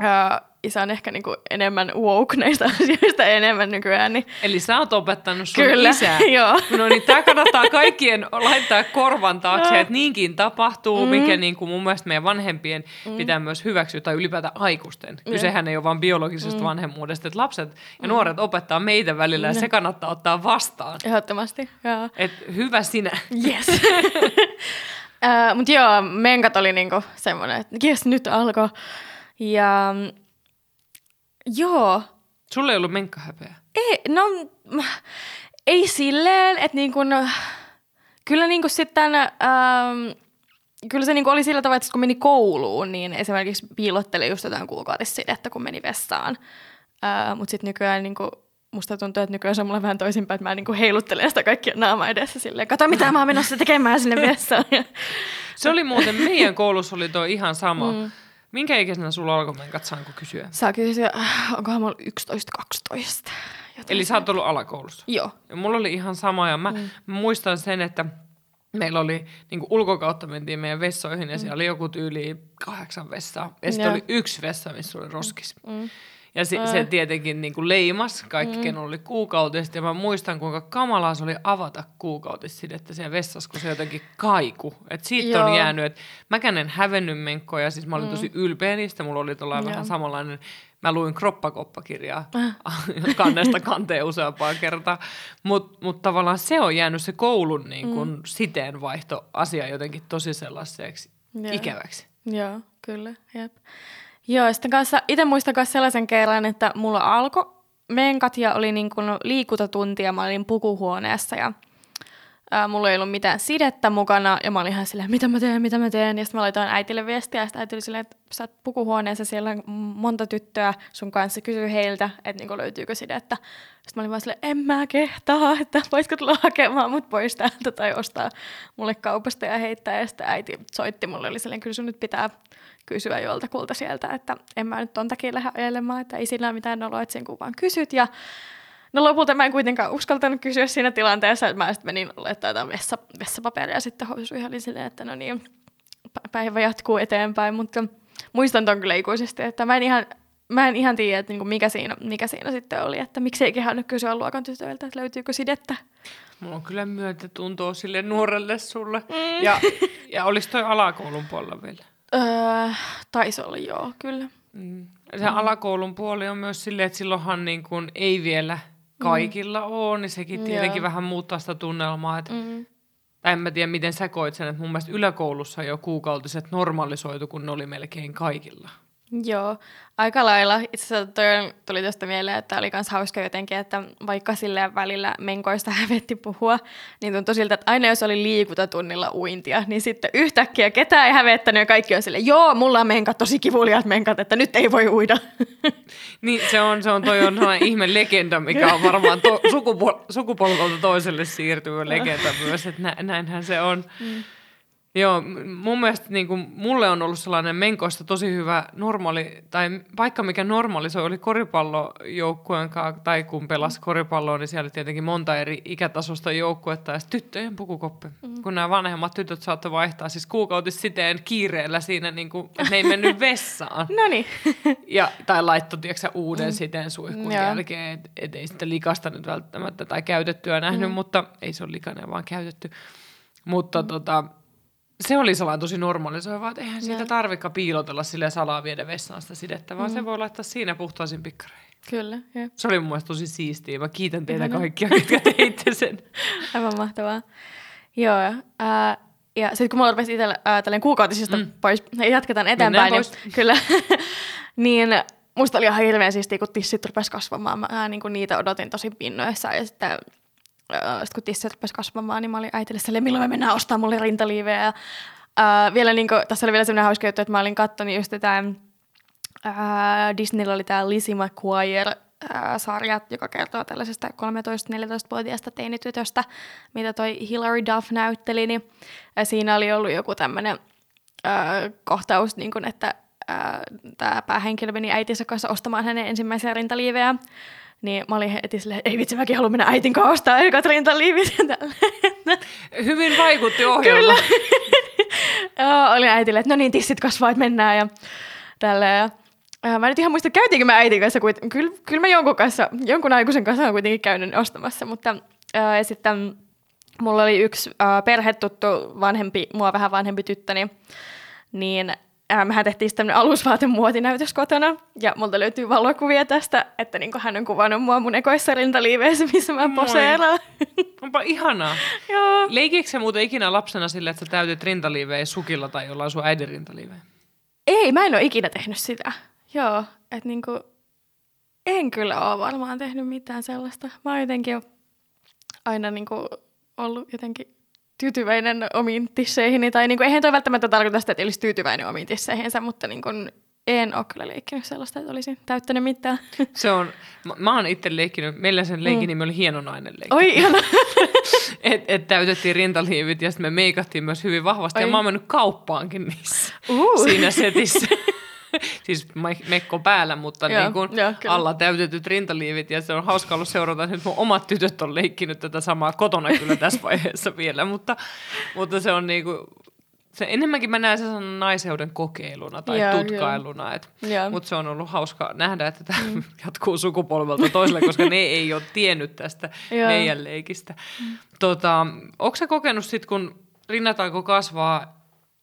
ää, isä on ehkä niinku enemmän woke näistä [laughs] asioista enemmän nykyään. Niin... Eli sä oot opettanut sun Kyllä, isää. [laughs] joo. No niin, tää kannattaa kaikkien laittaa korvan taakse, että niinkin tapahtuu, mm. mikä niinku mun mielestä meidän vanhempien mm. pitää myös hyväksyä, tai ylipäätään aikuisten. Mm. Kysehän ei ole vain biologisesta mm. vanhemmuudesta, että lapset ja mm. nuoret opettaa meitä välillä, ja se kannattaa ottaa vastaan. Ehdottomasti, joo. Et hyvä sinä. Yes. [laughs] uh, Mutta joo, menkat oli niinku semmoinen, että jes, nyt alkoi. Ja Joo. Sulla ei ollut menkkahäpeä? Ei, no ei silleen, että niin kuin, kyllä niin kuin sitten, ähm, kyllä se niin kuin oli sillä tavalla, että kun meni kouluun, niin esimerkiksi piilotteli just jotain kuukautissidettä, kun meni vessaan. Äh, Mutta sitten nykyään niin kuin, musta tuntuu, että nykyään se on mulle vähän toisinpäin, että mä niin kuin heiluttelen sitä kaikkia naama edessä silleen, kato mitä mä oon menossa tekemään sinne vessaan. se oli muuten, meidän koulussa oli tuo ihan sama. Mm. Minkä ikäisenä sulla alkoi menkat, saanko kysyä? Saa kysyä, äh, onkohan mulla 11-12. Eli sä oot ollut alakoulussa? Joo. Ja mulla oli ihan sama ja mä, mm. mä muistan sen, että meillä oli niin ulkokautta mentiin meidän vessoihin ja mm. siellä oli joku tyyli kahdeksan vessaa. Ja sitten oli yksi vessa, missä oli roskis. Mm. Ja se, se tietenkin niin kuin leimas kaikki, mm. kenellä oli kuukautiset. Ja mä muistan, kuinka kamalaa se oli avata kuukautissidettä siellä vessassa, kun se jotenkin kaiku. Et siitä Joo. on jäänyt, että mäkään en hävennyt menkkoja. Siis mä olin mm. tosi ylpeä niistä. Mulla oli vähän samanlainen mä luin kroppakoppakirjaa äh. [laughs] kannesta kanteen useampaa kertaa, mutta mut tavallaan se on jäänyt se koulun niin kun, mm. siteenvaihto asia jotenkin tosi sellaiseksi Joo. ikäväksi. Joo, kyllä, jep. Joo, sitten kanssa, itse muistan myös sellaisen kerran, että mulla alkoi menkat ja oli niin kuin liikuntatuntia, mä olin pukuhuoneessa ja ää, mulla ei ollut mitään sidettä mukana ja mä olin ihan silleen, mitä mä teen, mitä mä teen. Ja sitten mä laitoin äitille viestiä ja sitten äiti oli silleen, että sä oot pukuhuoneessa, siellä on monta tyttöä sun kanssa, kysy heiltä, että niin löytyykö sidettä. Sitten mä olin vaan silleen, en mä kehtaa, että voisiko tulla hakemaan mut pois täältä tai ostaa mulle kaupasta ja heittää. Ja sitten äiti soitti mulle, oli silleen, kyllä sun nyt pitää kysyä joltakulta sieltä, että en mä nyt ton takia lähde ajelemaan, että ei sillä mitään noloa, että sen kun vaan kysyt. Ja No lopulta mä en kuitenkaan uskaltanut kysyä siinä tilanteessa, että mä sitten menin laittaa jotain vessa, vessapaperia sitten housuihin oli silleen, että no niin, päivä jatkuu eteenpäin, mutta muistan ton kyllä ikuisesti, että mä en ihan, mä en ihan tiedä, että niinku mikä, siinä, mikä siinä sitten oli, että miksi ei kehannut kysyä luokan tytöiltä, että löytyykö sidettä. Mulla on kyllä myötätuntoa sille nuorelle sulle. Mm. Ja, ja olisi toi alakoulun puolella vielä? Öö, taisi olla joo, kyllä. Mm. Se mm. alakoulun puoli on myös silleen, että silloinhan niin kuin ei vielä – kaikilla mm. on, niin sekin mm, tietenkin Joo. vähän muuttaa sitä tunnelmaa. Että mm. En mä tiedä, miten sä koit sen, että mun mielestä yläkoulussa jo kuukautiset normalisoitu, kun ne oli melkein kaikilla. Joo, aika lailla. Itse asiassa toi tuli tästä mieleen, että oli myös hauska jotenkin, että vaikka sille välillä menkoista [laughs] hävetti puhua, niin tuntui siltä, että aina jos oli liikuntatunnilla uintia, niin sitten yhtäkkiä ketään ei hävettänyt ja kaikki on sille, joo, mulla on menkat, tosi kivuliaat menkat, että nyt ei voi uida. [laughs] Niin, se on, se on toi on sellainen ihme legenda, mikä on varmaan to, [laughs] sukupol- sukupolvelta toiselle siirtyvä legenda myös, että nä, näinhän se on. Mm. Joo, mun mielestä niin kuin, mulle on ollut sellainen menkoista tosi hyvä normaali, tai paikka mikä normalisoi oli koripallojoukkueen kanssa, tai kun pelasi koripalloa, niin siellä oli tietenkin monta eri ikätasosta joukkuetta, ja tyttöjen pukukoppi. Mm. Kun nämä vanhemmat tytöt saattoi vaihtaa siis kuukautis siteen kiireellä siinä, niin kuin, että ne ei mennyt vessaan. [laughs] no niin. [laughs] ja, tai laittoi, tiedätkö, uuden mm. siteen suihkun jälkeen, että et ei sitä likasta nyt välttämättä, tai käytettyä nähnyt, mm. mutta ei se ole likainen, vaan käytetty. Mutta mm. tota, se oli sellainen tosi normalisoiva, että eihän siitä tarvitse piilotella sille salaa viedä vessaan sitä sidettä, vaan mm. se voi laittaa siinä puhtaisin pikkareihin. Kyllä, jo. Se oli mun mielestä tosi siistiä. Mä kiitän teitä Ihana. kaikkia, jotka teitte sen. [laughs] Aivan mahtavaa. Joo, äh, ja sitten kun mulla rupesi itsellä äh, tällainen kuukautisista mm. pois, jatketaan eteenpäin, niin, pois. kyllä, [laughs] niin musta oli ihan hirveän siistiä, kun tissit rupesi kasvamaan. Mä äh, niin kuin niitä odotin tosi pinnoissa ja sitten sitten kun tissit rupesi kasvamaan, niin mä olin äitille sille, milloin me mennään ostamaan mulle rintaliivejä. Ja, uh, vielä niin kuin, tässä oli vielä sellainen hauska juttu, että mä olin katsonut just tätä, uh, Disneyllä oli tämä Lizzie McGuire, sarja, joka kertoo tällaisesta 13-14-vuotiaasta teinitytöstä, mitä toi Hilary Duff näytteli, niin siinä oli ollut joku tämmöinen kohtaus, niin kun, että tämä päähenkilö meni äitinsä kanssa ostamaan hänen ensimmäisiä rintaliivejä, niin mä olin heti silleen, ei vitsi, mäkin haluan mennä äitin kanssa ostaa ekat rintaliivit. [laughs] Hyvin vaikutti ohjelma. Kyllä. [laughs] Joo, olin äitille, että no niin, tissit kasvaa, että mennään ja tälleen. Ja, mä en nyt ihan muista, käytiinkö mä äitin kanssa, kuit- kyllä, kyllä mä jonkun, kanssa, jonkun aikuisen kanssa olen kuitenkin käynyt ostamassa, mutta ää, ja sitten mulla oli yksi ää, perhetuttu vanhempi, mua vähän vanhempi tyttöni, niin ää, mehän tehtiin tämmöinen alusvaatemuotinäytös kotona, ja multa löytyy valokuvia tästä, että niin hän on kuvannut mua mun ekoissa rintaliiveissä, missä mä poseeraan. Onpa ihanaa. [laughs] Joo. Leikikö sä muuten ikinä lapsena sille, että sä täytit rintaliivejä sukilla tai jollain sun äidin rintaliivejä? Ei, mä en ole ikinä tehnyt sitä. Joo, että niinku, en kyllä ole varmaan tehnyt mitään sellaista. Mä oon jotenkin aina niinku ollut jotenkin tyytyväinen omiin tisseihini. Tai niin kuin, eihän toi välttämättä tarkoita sitä, että olisi tyytyväinen omiin tisseihinsä, mutta niin kuin, en ole kyllä leikkinyt sellaista, että olisin täyttänyt mitään. Se on, mä, mä oon itse leikkinyt, meillä sen leikin mm. nimi oli Hienonainen leikki. Oi ihana. [laughs] et, et täytettiin rintaliivit ja sitten me meikattiin myös hyvin vahvasti Oi. ja mä oon mennyt kauppaankin niissä uh. siinä setissä. [laughs] siis mekko päällä, mutta joo, niin kuin joo, alla täytetyt rintaliivit. Ja se on hauska ollut seurata, että mun omat tytöt on leikkinyt tätä samaa kotona kyllä tässä [laughs] vaiheessa vielä, mutta, mutta se on niin kuin, se, enemmänkin mä näen sen naiseuden kokeiluna tai Joo, tutkailuna, et, Joo. mutta se on ollut hauska nähdä, että tämä mm. [laughs] jatkuu sukupolvelta toiselle, koska ne ei ole tiennyt tästä [laughs] Joo. meidän leikistä. Mm. Tota, onko sä kokenut sitten, kun rinnataanko kasvaa,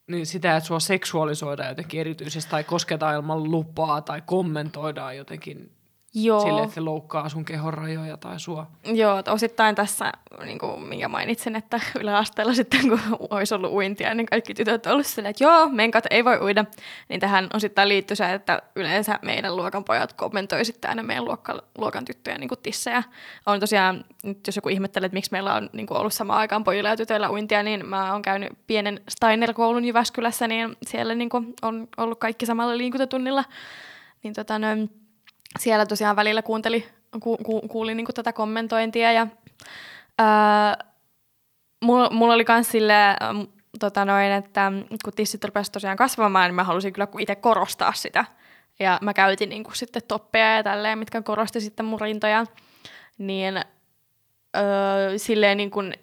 niin sitä, että sua seksuaalisoidaan jotenkin erityisesti tai kosketaan ilman lupaa tai kommentoidaan jotenkin Joo. sille, että se loukkaa sun kehon rajoja tai sua. Joo, että osittain tässä, niin kuin, minkä mainitsin, että yläasteella sitten kun olisi ollut uintia, niin kaikki tytöt ovat olleet silleen, että joo, menkat ei voi uida. Niin tähän osittain liittyy se, että yleensä meidän luokan pojat kommentoi sitten aina meidän luokka, luokan tyttöjen niin kuin tissejä. On tosiaan, nyt jos joku ihmettelee, että miksi meillä on niin kuin ollut samaan aikaan pojilla ja tytöillä uintia, niin mä oon käynyt pienen Steiner-koulun Jyväskylässä, niin siellä niin kuin on ollut kaikki samalla liikuntatunnilla. Niin tota, no, siellä tosiaan välillä kuunteli, ku, ku, kuulin niin tätä kommentointia ja ää, mulla, mulla oli myös silleen, äm, tota noin, että kun tissit rupesivat tosiaan kasvamaan, niin mä halusin kyllä itse korostaa sitä. Ja mä käytin niin kuin sitten toppeja ja tälleen, mitkä korosti sitten mun rintoja. Niin öö, silleen niin kuin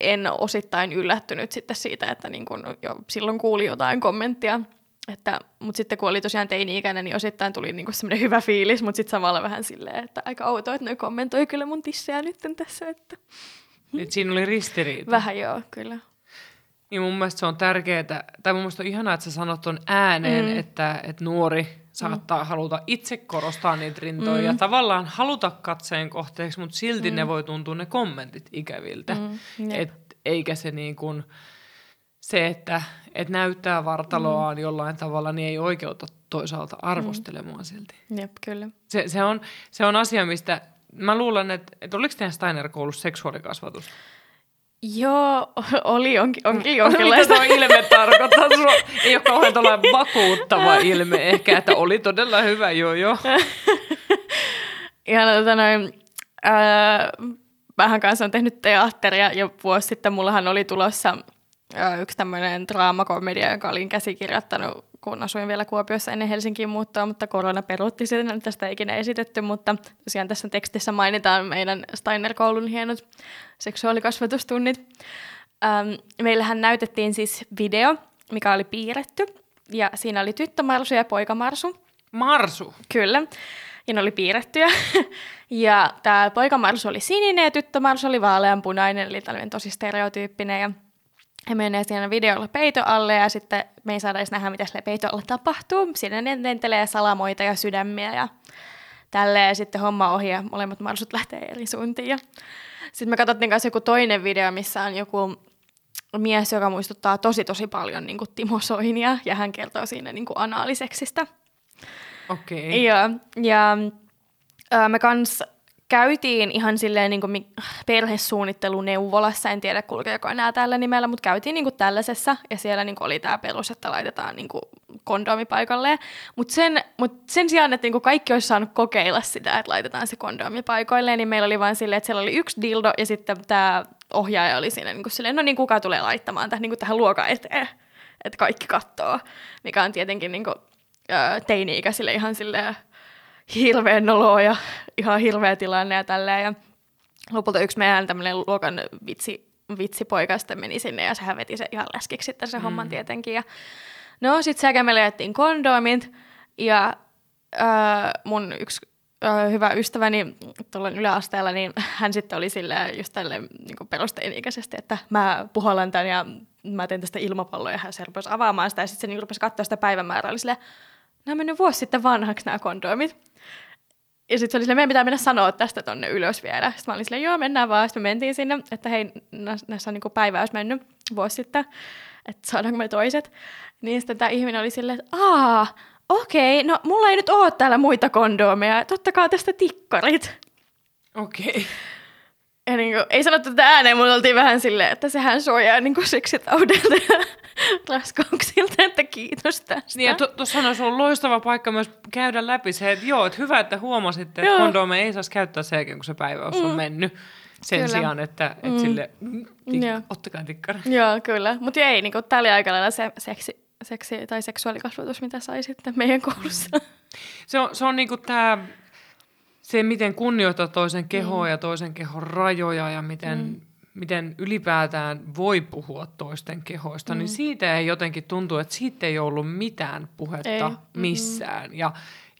en osittain yllättynyt sitten siitä, että niin kuin jo silloin kuuli jotain kommenttia. Että, mutta sitten kun oli tosiaan teini-ikäinen, niin osittain tuli niinku semmoinen hyvä fiilis, mutta sitten samalla vähän silleen, että aika outoa, että ne kommentoi kyllä mun tissejä nyt tässä. Että Et siinä oli ristiriita. vähän joo, kyllä. Niin mun mielestä se on tärkeää, tai mun mielestä on ihanaa, että sä sanot ton ääneen, mm. että, että nuori saattaa mm. haluta itse korostaa niitä rintoja mm. ja tavallaan haluta katseen kohteeksi, mutta silti mm. ne voi tuntua ne kommentit ikäviltä. Mm. Jep. Et, eikä se niin kuin, se, että et näyttää vartaloaan mm. jollain tavalla, niin ei oikeuta toisaalta arvostelemaan silti. Jep, kyllä. Se, se, on, se on asia, mistä mä luulen, että, että oliko teidän Steiner-koulussa seksuaalikasvatus? Joo, oli onkin, onkin Mitä jonkinlaista. tuo ilme tarkoittaa? Sulla ei ole kauhean tuollainen vakuuttava ilme ehkä, että oli todella hyvä, joo joo. [laughs] Ihan tota noin, ää, vähän kanssa on tehnyt teatteria ja vuosi sitten mullahan oli tulossa yksi tämmöinen draamakomedia, jonka olin käsikirjoittanut, kun asuin vielä Kuopiossa ennen Helsinkiin muuttoa, mutta korona peruutti sen, että tästä ei ikinä esitetty, mutta tosiaan tässä tekstissä mainitaan meidän Steiner-koulun hienot seksuaalikasvatustunnit. Ähm, meillähän näytettiin siis video, mikä oli piirretty, ja siinä oli tyttömarsu ja poikamarsu. Marsu. Kyllä. Ja ne oli piirrettyjä. [laughs] ja tämä poikamarsu oli sininen ja tyttömarsu oli vaaleanpunainen, eli tällainen tosi stereotyyppinen. Ja he menee siinä videolla peito alle ja sitten me ei saada edes nähdä, mitä sille peito alle tapahtuu. Siinä ne lentelee salamoita ja sydämiä ja tälleen. Ja sitten homma ohi ja molemmat marsut lähtee eri suuntiin. Ja sitten me katsottiin kanssa joku toinen video, missä on joku mies, joka muistuttaa tosi tosi paljon niin kuin Timo Soinia ja hän kertoo siinä niin kuin anaaliseksistä. Okei. Okay. Joo, ja ö, me kans käytiin ihan silleen niin kuin perhesuunnitteluneuvolassa, en tiedä kulkeeko enää tällä nimellä, mutta käytiin niin kuin tällaisessa. Ja siellä niin kuin oli tämä perus, että laitetaan niin kuin kondomi paikalleen. Mutta sen, mut sen sijaan, että niin kuin kaikki olisi saanut kokeilla sitä, että laitetaan se kondomi paikoilleen, niin meillä oli vain silleen, että siellä oli yksi dildo ja sitten tämä ohjaaja oli siinä niin kuin silleen, no niin kuka tulee laittamaan tähän, niin kuin tähän luokan eteen, että kaikki katsoo, mikä on tietenkin niin kuin, teini-ikäisille ihan silleen hirveän noloa ja ihan hirveä tilanne ja tälleen. Ja lopulta yksi meidän tämmöinen luokan vitsi, vitsipoika sitten meni sinne ja sehän veti se ihan läskiksi sitten se mm. homman tietenkin. Ja no sit sekä me löytiin kondomit ja äh, mun yksi äh, hyvä ystäväni tuolla yläasteella, niin hän sitten oli silleen just tälleen niin perusteini-ikäisesti, että mä puhallan tämän ja mä teen tästä ilmapalloa ja hän se rupesi avaamaan sitä ja sitten se niin rupesi katsoa sitä päivämäärää, oli silleen, nämä on mennyt vuosi sitten vanhaksi nämä kondomit. Ja sitten se oli silleen, meidän pitää mennä sanoa tästä tonne ylös vielä. Sitten mä olin silleen, joo, mennään vaan. Sitten me mentiin sinne, että hei, nä- näissä on niinku päiväys mennyt vuosi sitten, että saadaanko me toiset. Niin sitten tämä ihminen oli silleen, että aa, okei, no mulla ei nyt ole täällä muita kondomeja, tottakaa tästä tikkarit. Okei. Okay. Ja niin kuin, ei sanottu tätä ääneen, mutta oltiin vähän silleen, että sehän suojaa niin kuin seksitaudelta ja [laughs] raskauksilta, että kiitos tästä. Niin ja tuossa olisi ollut loistava paikka myös käydä läpi se, että joo, että hyvä, että huomasitte, että kondomeja ei saisi käyttää sen jälkeen, kun se päiväys on Mm. mennyt. Sen Kyllä. sijaan, että, että Mm. sille, mm, tik, Joo. ottakaa tikkari. Joo, kyllä. Mutta ei, niin kuin, tämä oli aika lailla se seksi, seksi tai seksuaalikasvatus, mitä sai sitten meidän koulussa. Se on, se on niinku tää, se miten kunnioittaa toisen kehoa mm. ja toisen kehon rajoja ja miten, mm. miten ylipäätään voi puhua toisten kehoista, mm. niin siitä ei jotenkin tuntuu, että siitä ei ollut mitään puhetta ei. missään. Mm-hmm. Ja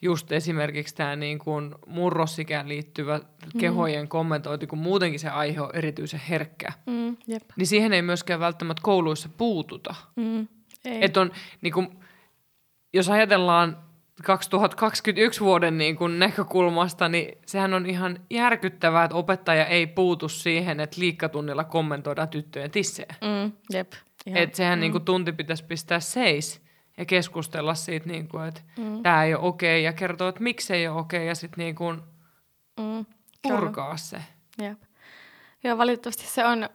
just esimerkiksi tämä niin kuin murrosikään liittyvä mm. kehojen kommentointi, kun muutenkin se aihe on erityisen herkkä, mm, jep. niin siihen ei myöskään välttämättä kouluissa puututa. Mm, Et on, niin kuin, jos ajatellaan 2021 vuoden niin kuin näkökulmasta, niin sehän on ihan järkyttävää, että opettaja ei puutu siihen, että liikkatunnilla kommentoidaan tyttöjen tissejä. Mm, jep. Että sehän mm. niin kuin tunti pitäisi pistää seis ja keskustella siitä, niin kuin, että mm. tämä ei ole okei okay, ja kertoa, että miksi ei ole okei okay, ja sitten niin kuin mm, purkaa se. Jep. Joo, valitettavasti se on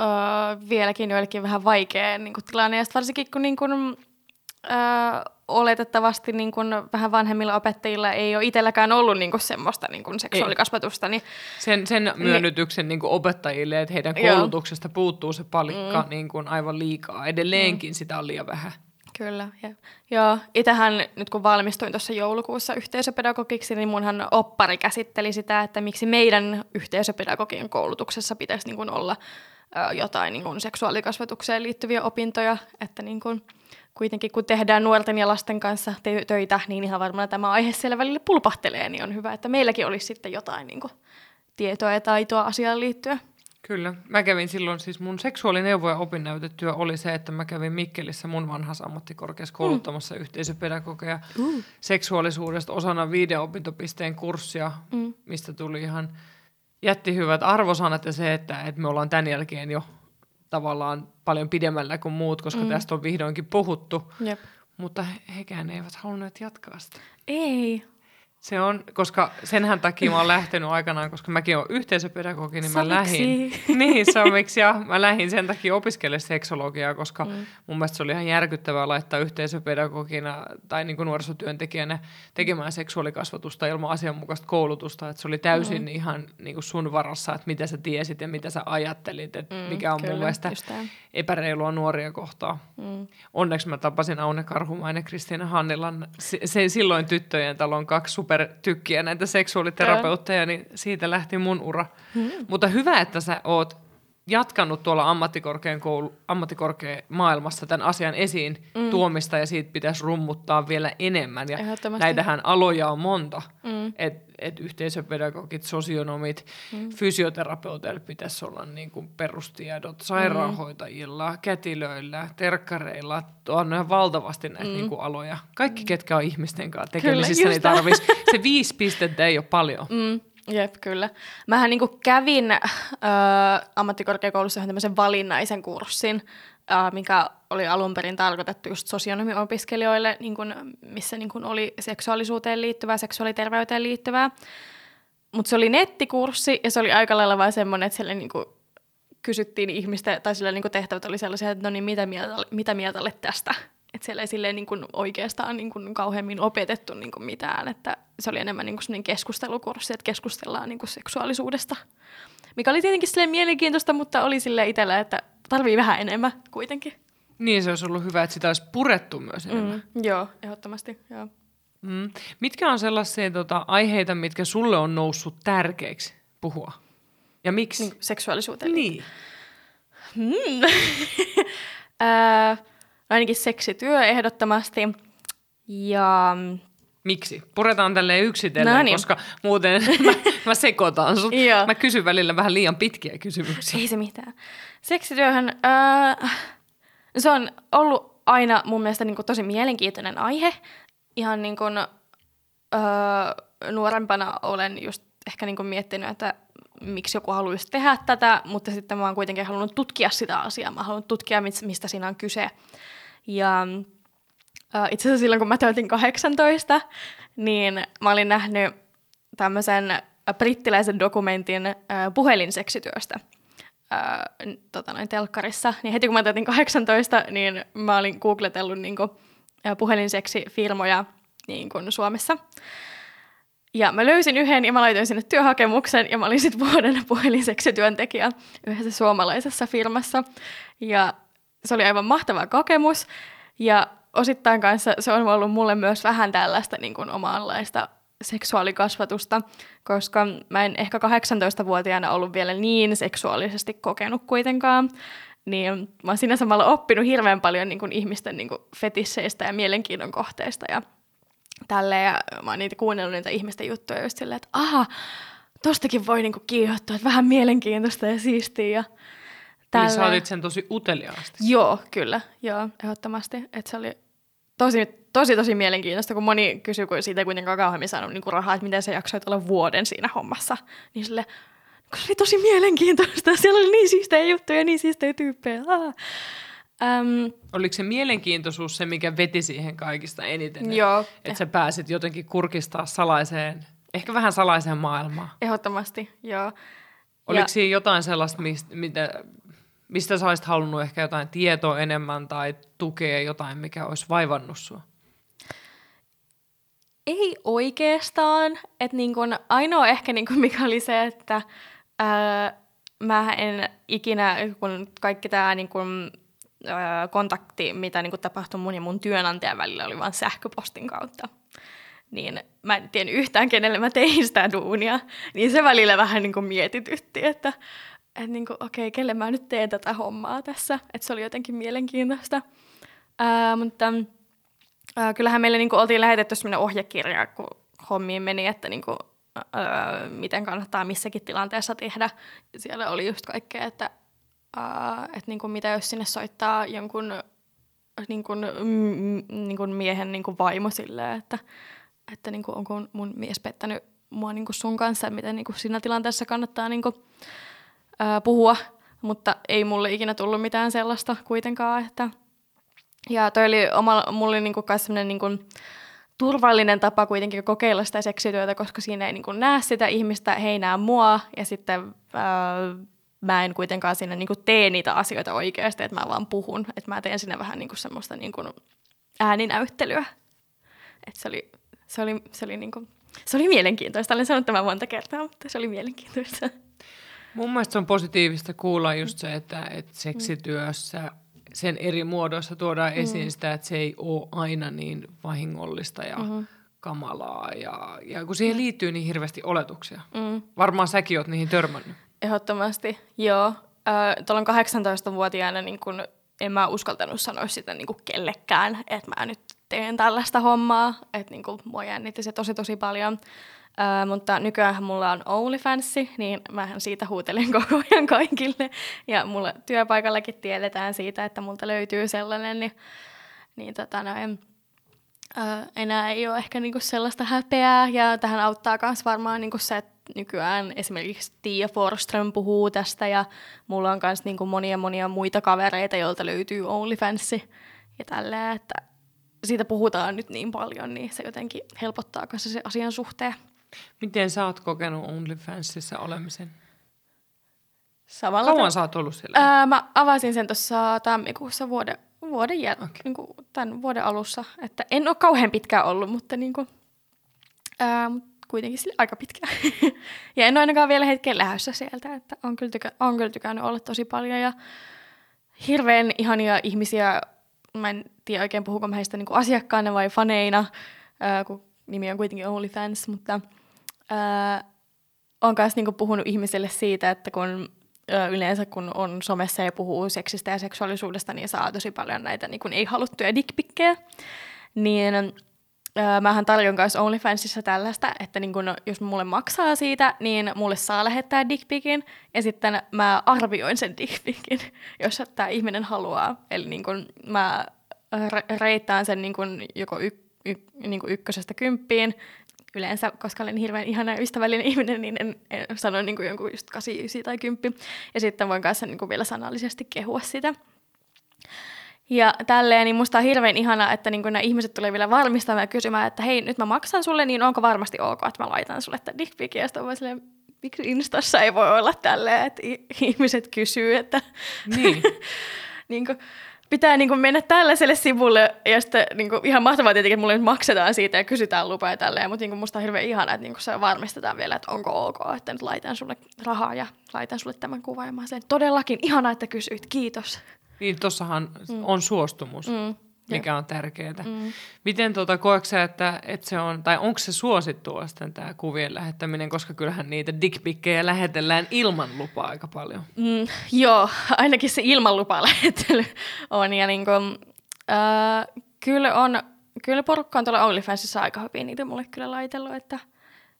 öö, vieläkin joillekin vähän vaikea niin kuin tilanne, ja varsinkin kun niin kuin, öö, oletettavasti niin kuin vähän vanhemmilla opettajilla ei ole itselläkään ollut niin kuin semmoista niin kuin seksuaalikasvatusta. Niin, sen, sen myönnytyksen niin kuin opettajille, että heidän koulutuksesta joo. puuttuu se palikka mm. niin kuin aivan liikaa. Edelleenkin mm. sitä on liian vähän. Kyllä, ja, joo. Itsehän nyt kun valmistuin tuossa joulukuussa yhteisöpedagogiksi, niin munhan oppari käsitteli sitä, että miksi meidän yhteisöpedagogian koulutuksessa pitäisi niin kuin olla ö, jotain niin kuin seksuaalikasvatukseen liittyviä opintoja, että niin kuin, kuitenkin kun tehdään nuorten ja lasten kanssa te- töitä, niin ihan varmaan tämä aihe siellä välillä pulpahtelee, niin on hyvä, että meilläkin olisi sitten jotain niin kuin, tietoa ja taitoa asiaan liittyen. Kyllä. Mä kävin silloin, siis mun seksuaalineuvo ja opinnäytetyö oli se, että mä kävin Mikkelissä mun vanhassa ammattikorkeassa kouluttamassa mm. yhteisöpedagogia mm. seksuaalisuudesta osana viiden opintopisteen kurssia, mm. mistä tuli ihan jätti hyvät arvosanat ja se, että, että me ollaan tämän jälkeen jo tavallaan paljon pidemmällä kuin muut, koska mm. tästä on vihdoinkin puhuttu. Jep. Mutta hekään eivät halunneet jatkaa sitä. Ei, se on, koska senhän takia mä oon lähtenyt aikanaan, koska mäkin oon yhteisöpedagogi, niin mä lähdin. niin, somiksi, ja mä lähdin sen takia opiskelemaan seksologiaa, koska mm. mun mielestä se oli ihan järkyttävää laittaa yhteisöpedagogina tai niin kuin nuorisotyöntekijänä tekemään seksuaalikasvatusta ilman asianmukaista koulutusta. Että se oli täysin mm. ihan niin kuin sun varassa, että mitä sä tiesit ja mitä sä ajattelit, että mm, mikä on kyllä, mun mielestä epäreilua nuoria kohtaa. Mm. Onneksi mä tapasin Aune Karhumainen Kristiina Hannilan, se, se silloin tyttöjen talon kaksi super supertykkiä näitä seksuaaliterapeutteja, niin siitä lähti mun ura. Hmm. Mutta hyvä, että sä oot jatkanut tuolla ammattikorkean, maailmassa tämän asian esiin mm. tuomista ja siitä pitäisi rummuttaa vielä enemmän. Ja näitähän aloja on monta, mm. että et yhteisöpedagogit, sosionomit, mm. fysioterapeuteilla pitäisi olla niin kuin perustiedot, sairaanhoitajilla, mm. kätilöillä, terkkareilla, on valtavasti näitä mm. niin kuin aloja. Kaikki, ketkä on ihmisten kanssa tekemisissä, niin tarvitsisi. Se viisi pistettä ei ole paljon. Mm. Jep, kyllä. Mähän niin kävin äh, ammattikorkeakoulussa ihan tämmöisen valinnaisen kurssin, äh, mikä oli alun perin tarkoitettu just sosionomiopiskelijoille, niin kun, missä niin kun oli seksuaalisuuteen liittyvää, seksuaaliterveyteen liittyvää. Mutta se oli nettikurssi ja se oli aika lailla vain semmoinen, että siellä niin kysyttiin ihmistä, tai sillä niin tehtävät oli sellaisia, että no niin, mitä mieltä, mitä mieltä olet tästä? Että siellä ei silleen niin kuin oikeastaan niin kuin kauheammin opetettu niin kuin mitään, että se oli enemmän niin kuin keskustelukurssi, että keskustellaan niin kuin seksuaalisuudesta. Mikä oli tietenkin silleen mielenkiintoista, mutta oli sille itsellä, että tarvii vähän enemmän kuitenkin. Niin, se olisi ollut hyvä, että sitä olisi purettu myös enemmän. Mm, joo, ehdottomasti, joo. Mm. Mitkä on sellaisia tota, aiheita, mitkä sulle on noussut tärkeiksi puhua? Ja miksi? Niin, seksuaalisuuteen. Niin. Hmm. [laughs] ainakin seksityö ehdottomasti. Ja... Miksi? Puretaan tälle yksitellen, no niin. koska muuten [laughs] mä, mä sekoitan sut. mä kysyn välillä vähän liian pitkiä kysymyksiä. Ei se mitään. Seksityöhön, äh, se on ollut aina mun mielestä niin kuin tosi mielenkiintoinen aihe. Ihan niin kuin, äh, nuorempana olen just ehkä niin kuin miettinyt, että miksi joku haluaisi tehdä tätä, mutta sitten mä oon kuitenkin halunnut tutkia sitä asiaa. Mä haluan tutkia, mistä siinä on kyse. Ja äh, itse asiassa silloin, kun mä täytin 18, niin mä olin nähnyt tämmöisen brittiläisen dokumentin äh, puhelinseksityöstä tota noin, telkkarissa. Niin heti kun mä täytin 18, niin mä olin googletellut niin kuin, äh, puhelinseksifirmoja niin kuin Suomessa. Ja mä löysin yhden ja mä laitoin sinne työhakemuksen ja mä olin sitten vuoden [laughs] puhelinseksityöntekijä yhdessä suomalaisessa firmassa. Ja se oli aivan mahtava kokemus ja osittain kanssa se on ollut mulle myös vähän tällaista niin kuin omanlaista seksuaalikasvatusta, koska mä en ehkä 18-vuotiaana ollut vielä niin seksuaalisesti kokenut kuitenkaan. Niin mä oon siinä samalla oppinut hirveän paljon niin kuin ihmisten niin kuin fetisseistä ja mielenkiinnon kohteista ja tälleen. Ja mä oon niitä kuunnellut niitä ihmisten juttuja just silleen, että aha, tostakin voi niin kuin kiihottua, että vähän mielenkiintoista ja siistiä. Ja Eli sä otit sen tosi uteliaasti. Joo, kyllä. Joo, ehdottomasti. Että se oli tosi, tosi, tosi mielenkiintoista, kun moni kysyy, kun siitä ei kuitenkaan kauheammin saanut niin rahaa, että miten sä jaksoit olla vuoden siinä hommassa. Niin sille, kun se oli tosi mielenkiintoista. Siellä oli niin siistejä juttuja, niin siistejä tyyppejä. Ah. Um, Oliko se mielenkiintoisuus se, mikä veti siihen kaikista eniten? Joo. Että et sä pääsit jotenkin kurkistaa salaiseen, ehkä vähän salaiseen maailmaan. Ehdottomasti, joo. Oliko ja... siinä jotain sellaista, mistä, mitä, mistä sä olisit halunnut ehkä jotain tietoa enemmän tai tukea jotain, mikä olisi vaivannut sua? Ei oikeastaan. Että niin kun, ainoa ehkä niin kun mikä oli se, että ää, mä en ikinä, kun kaikki tämä niin kun, kontakti, mitä niin kun tapahtui mun ja mun työnantajan välillä, oli vain sähköpostin kautta. Niin mä en tiedä yhtään, kenelle mä tein sitä duunia. Niin se välillä vähän niin mietitytti, että että niin okei, okay, kelle mä nyt teen tätä hommaa tässä. Että se oli jotenkin mielenkiintoista. Ää, mutta ää, kyllähän meille niin oltiin lähetetty sellainen ohjekirja, kun hommiin meni, että niin kuin, ää, miten kannattaa missäkin tilanteessa tehdä. Siellä oli just kaikkea, että, ää, että niin kuin mitä jos sinne soittaa jonkun niin kuin, mm, niin kuin miehen niin kuin vaimo silleen, että, että niin kuin, onko mun mies pettänyt mua niin kuin sun kanssa, miten niin kuin siinä tilanteessa kannattaa niin kuin, ää, puhua, mutta ei mulle ikinä tullut mitään sellaista kuitenkaan. Että... Ja toi oli oma, mulle niinku niinku turvallinen tapa kuitenkin kokeilla sitä seksityötä, koska siinä ei niinku näe sitä ihmistä, he ei näe mua ja sitten ää, mä en kuitenkaan siinä niinku tee niitä asioita oikeasti, että mä vaan puhun. Että mä teen sinne vähän niinku semmoista niinku ääninäyttelyä. Et se oli, se oli, se oli, niinku, se oli mielenkiintoista. Olen sanonut tämän monta kertaa, mutta se oli mielenkiintoista. Mun mielestä se on positiivista kuulla just se, että, että seksityössä sen eri muodoissa tuodaan mm. esiin sitä, että se ei ole aina niin vahingollista ja mm-hmm. kamalaa. Ja, ja kun siihen liittyy niin hirveästi oletuksia. Mm. Varmaan säkin oot niihin törmännyt. Ehdottomasti, joo. Äh, Tuolla 18-vuotiaana niin kun en mä uskaltanut sanoa sitä niin kellekään, että mä nyt teen tällaista hommaa. Että niin mua jännitti se tosi tosi paljon. Uh, mutta nykyään mulla on OnlyFansi, niin mähän siitä huutelen [laughs] koko ajan kaikille. Ja mulla työpaikallakin tiedetään siitä, että multa löytyy sellainen, niin, niin tota noin, uh, enää ei ole ehkä niinku sellaista häpeää. Ja tähän auttaa myös varmaan niinku se, että nykyään esimerkiksi Tia Forström puhuu tästä ja mulla on myös niinku monia monia muita kavereita, joilta löytyy OnlyFansi ja tälleen, että siitä puhutaan nyt niin paljon, niin se jotenkin helpottaa se asian suhteen. Miten sä oot kokenut OnlyFansissa olemisen? Samalla Kauan ta- sä oot ollut siellä? Ää, mä avasin sen tuossa tammikuussa vuoden, vuoden jäl- okay. niin kuin tämän vuoden alussa. Että en ole kauhean pitkään ollut, mutta niin kuin, ää, kuitenkin sille aika pitkään. [laughs] ja en ole ainakaan vielä hetken lähdössä sieltä, että on kyllä, tykä- on kyllä tykännyt olla tosi paljon. Ja hirveän ihania ihmisiä, mä en tiedä oikein puhuko mä heistä niin kuin asiakkaana vai faneina, ää, kun nimi on kuitenkin OnlyFans, mutta – Öö, olen myös niinku puhunut ihmisille siitä, että kun yleensä kun on somessa ja puhuu seksistä ja seksuaalisuudesta, niin saa tosi paljon näitä niin kuin ei-haluttuja dickpikkejä. Niin öö, mähän tarjon kanssa OnlyFansissa tällaista, että niin kun, jos mulle maksaa siitä, niin mulle saa lähettää dickpikin ja sitten mä arvioin sen dickpikin, [laughs] jos tämä ihminen haluaa. Eli niin kun mä reittaan sen niin kun joko y- y- niin ykkösestä kymppiin yleensä, koska olen hirveän ihana ystävällinen ihminen, niin en, en sano niin kuin jonkun just 89 tai 10. Ja sitten voin kanssa niin kuin vielä sanallisesti kehua sitä. Ja tälleen, niin musta on hirveän ihanaa, että niin nämä ihmiset tulee vielä varmistamaan ja kysymään, että hei, nyt mä maksan sulle, niin onko varmasti ok, että mä laitan sulle tämän dickpicin. Ja sitten silleen, miksi Instassa ei voi olla tälleen, että ihmiset kysyy, että... Niin. [laughs] niin kuin, pitää niin kuin mennä tällaiselle sivulle, ja sitten niin kuin, ihan mahtavaa tietenkin, että mulle nyt maksetaan siitä ja kysytään lupaa ja tälleen, mutta niin kuin, musta on hirveän ihanaa, että niin kuin, se varmistetaan vielä, että onko ok, että nyt laitan sulle rahaa ja laitan sulle tämän kuvan ja mä sen, todellakin ihanaa, että kysyit, kiitos. Niin, tossahan mm. on suostumus. Mm. Mikä on tärkeää. Mm. Miten tuota, koetko sä, että, että se on, tai onko se suosittua sitten tämä kuvien lähettäminen, koska kyllähän niitä dickpikkejä lähetellään ilman lupaa aika paljon. Mm, joo, ainakin se ilmanlupalähettely [laughs] on. Ja niin kuin, äh, kyllä, on, kyllä porukka on tuolla OnlyFansissa aika hyvin niitä mulle kyllä laitellut. Että,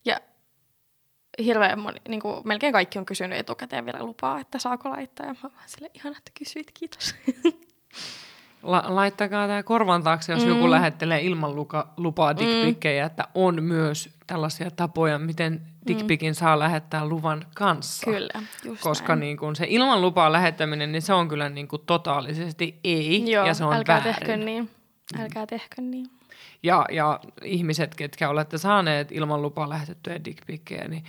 ja hirveän moni, niin kuin, melkein kaikki on kysynyt etukäteen vielä lupaa, että saako laittaa. Ja mä sille ihana, että kysyit, kiitos. [laughs] La- laittakaa tämä korvan taakse, jos mm. joku lähettelee ilman luka- lupaa dickpikkejä, mm. että on myös tällaisia tapoja, miten dickpikin mm. saa lähettää luvan kanssa. Kyllä, just Koska näin. niin kun se ilman lupaa lähettäminen, niin se on kyllä niin kuin totaalisesti ei, Joo, ja se on älkää väärin. tehkö niin. Älkää tehkö niin. Ja, ja ihmiset, ketkä olette saaneet ilman lupaa lähetettyjä dickpikkejä, niin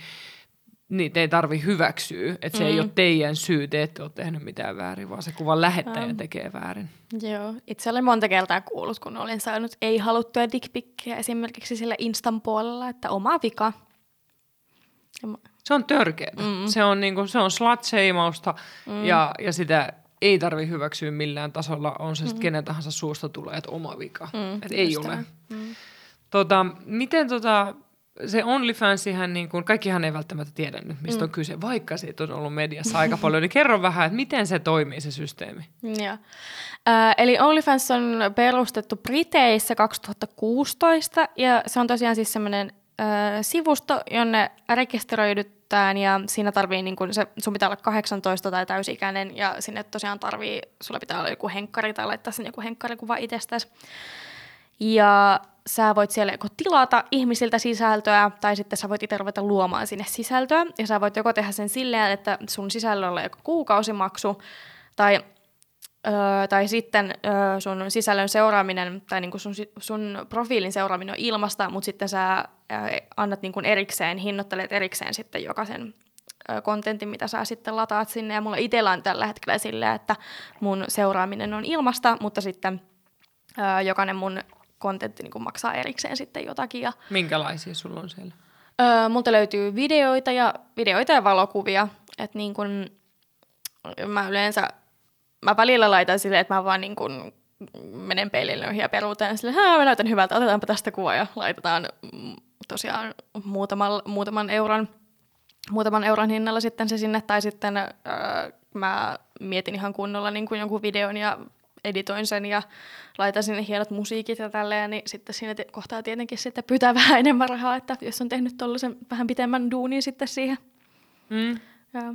niitä ei tarvi hyväksyä. Että se mm. ei ole teidän syy, te ette ole tehnyt mitään väärin, vaan se kuvan lähettäjä Ähm. tekee väärin. Joo, itse olen monta kertaa kuullut, kun olin saanut ei-haluttuja dickpikkejä esimerkiksi sillä Instan puolella, että oma vika. Mä- Se on törkeätä. Mm. Se on, niinku, se on slut-shameausta mm. ja, ja sitä ei tarvi hyväksyä millään tasolla. On se sitten kenen tahansa suusta tulee, että oma vika. Mm, Et ei ole. Mm. Tota, miten tota, se OnlyFansihän, niin kuin, kaikkihan ei välttämättä tiedä nyt, mistä Mm. on kyse, vaikka siitä on ollut mediassa aika paljon, niin kerro vähän, että miten se toimii se systeemi. Joo. Äh, eli OnlyFans on perustettu Briteissä 2016 ja se on tosiaan siis semmoinen äh, sivusto, jonne rekisteröidytään ja siinä tarvii, niin kun se, sun pitää olla 18 tai täysikäinen ja sinne tosiaan tarvii, sulla pitää olla joku henkkari tai laittaa sen joku henkkarikuva itsestäsi. Ja sä voit siellä joko tilata ihmisiltä sisältöä, tai sitten sä voit itse ruveta luomaan sinne sisältöä. Ja sä voit joko tehdä sen silleen, että sun sisällöllä on joko kuukausimaksu, tai, öö, tai sitten öö, sun sisällön seuraaminen, tai niinku sun, sun profiilin seuraaminen on ilmasta, mutta sitten sä öö, annat niinku erikseen, hinnoittelet erikseen sitten jokaisen ö, kontentin, mitä sä sitten lataat sinne. Ja mulla itsellä on tällä hetkellä silleen, että mun seuraaminen on ilmasta, mutta sitten ö, jokainen mun kontentti niin maksaa erikseen sitten jotakin. Ja, Minkälaisia sulla on siellä? ö, multa löytyy videoita ja, videoita ja valokuvia. Että niin kun, mä yleensä, mä välillä laitan silleen, että mä vaan niin kun menen peilille ja peruuteen silleen, Hää, mä näytän hyvältä, otetaanpa tästä kuva ja laitetaan mm, tosiaan muutaman, muutaman euron muutaman euron hinnalla sitten se sinne, tai sitten öö, mä mietin ihan kunnolla niin kuin jonkun videon ja editoin sen ja laitan sinne hienot musiikit ja tälleen, niin sitten siinä te- kohtaa tietenkin sitten pyytää [laughs] vähän enemmän rahaa, että jos on tehnyt tollasen vähän pitemmän duunin sitten siihen. Mm. Ja,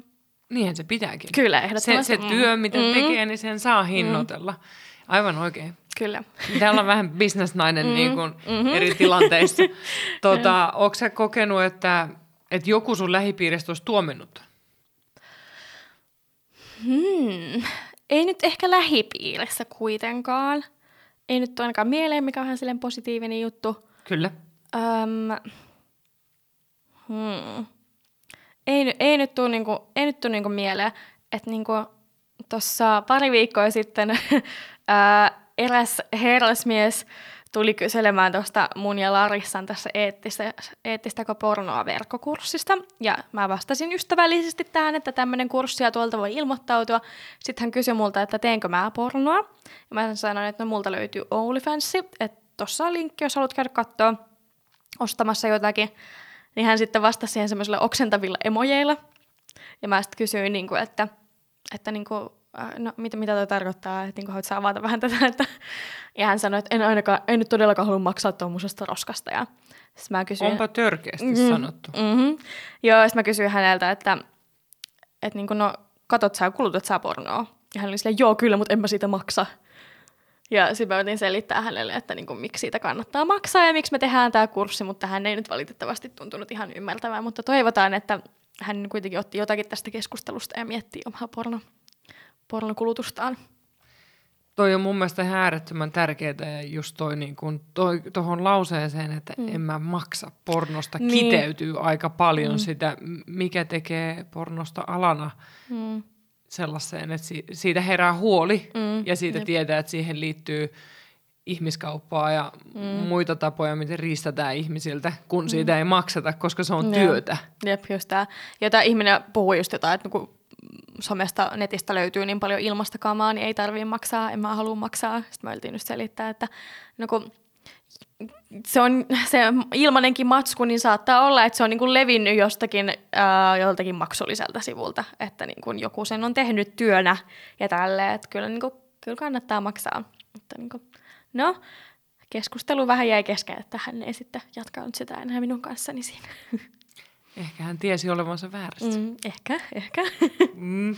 Niinhän se pitääkin. kyllä, Se, ehdottomasti. se työ, mitä Mm. tekee, niin sen saa hinnoitella. Aivan oikein. Kyllä. Täällä on vähän bisnesnainen Mm, niin kuin mhm. eri tilanteissa. [laughs] Tota, Onko sä kokenut, että, että joku sun lähipiiristä olisi tuominnut? Hmm. Ei nyt ehkä lähipiirissä kuitenkaan. Ei nyt ainakaan mieleen, mikä on ihan silleen positiivinen juttu. Kyllä. Öm, hmm. Ei, ei nyt tule niinku, ei nyt tuu niinku mieleen, että niinku tuossa pari viikkoa sitten [laughs] ää, eräs herrasmies tuli kyselemään tuosta mun ja Larissan tässä eettistä, eettistä pornoa verkkokurssista. Ja mä vastasin ystävällisesti tähän, että tämmöinen kurssi ja tuolta voi ilmoittautua. Sitten hän kysyi multa, että teenkö mä pornoa. Ja mä sanoin, että no multa löytyy OnlyFans, että tossa on linkki, jos haluat käydä katsoa ostamassa jotakin, niin hän sitten vastasi siihen semmoisilla oksentavilla emojeilla. Ja mä sitten kysyin, niin kuin, että, että niin kuin, äh, no, mitä, mitä toi tarkoittaa, että niin sä avata vähän tätä. Että... Ja hän sanoi, että en ainakaan, en nyt todellakaan halua maksaa tuommoisesta roskasta. Ja sitten mä kysyin, Onpa törkeästi Mhm. sanottu. Mm-hmm. Joo, sitten mä kysyin häneltä, että, että niin kuin, no, katot sä, kulutat sä pornoa? Ja hän oli silleen, joo kyllä, mutta en mä siitä maksa. Ja sitten mä yritin selittää hänelle, että niin kuin, miksi siitä kannattaa maksaa ja miksi me tehdään tämä kurssi, mutta hän ei nyt valitettavasti tuntunut ihan ymmärtävää, mutta toivotaan, että hän kuitenkin otti jotakin tästä keskustelusta ja miettii omaa porno, pornokulutustaan. Toi on mun mielestä ihan äärettömän tärkeää ja just toi niin kun, toi, tohon lauseeseen, että mm. en mä maksa pornosta, Niin. kiteytyy aika paljon mm. sitä, mikä tekee pornosta alana Mm. sellaiseen, että si- siitä herää huoli Mm, ja siitä jep. tietää, että siihen liittyy ihmiskauppaa ja mm. muita tapoja, miten riistetään ihmisiltä, kun mm. siitä ei makseta, koska se on Joo. työtä. Jep, just tää. Ja tää ihminen puhuu just jotain, että niinku somesta, netistä löytyy niin paljon ilmasta kamaa, niin ei tarvii maksaa, en mä halua maksaa. Sitten mä yritin just selittää, että no kun se on se ilmanenkin matsku, niin saattaa olla, että se on niin kuin levinnyt jostakin ää, joltakin maksulliselta sivulta, että niin kuin joku sen on tehnyt työnä ja tälleen, että kyllä, niin kuin, kyllä kannattaa maksaa. Mutta niin kuin, no, keskustelu vähän jäi kesken, että hän ei sitten jatkanut sitä enää minun kanssani siinä. [laughs] Ehkä hän tiesi olevansa väärässä. Mm, ehkä, ehkä. Mm.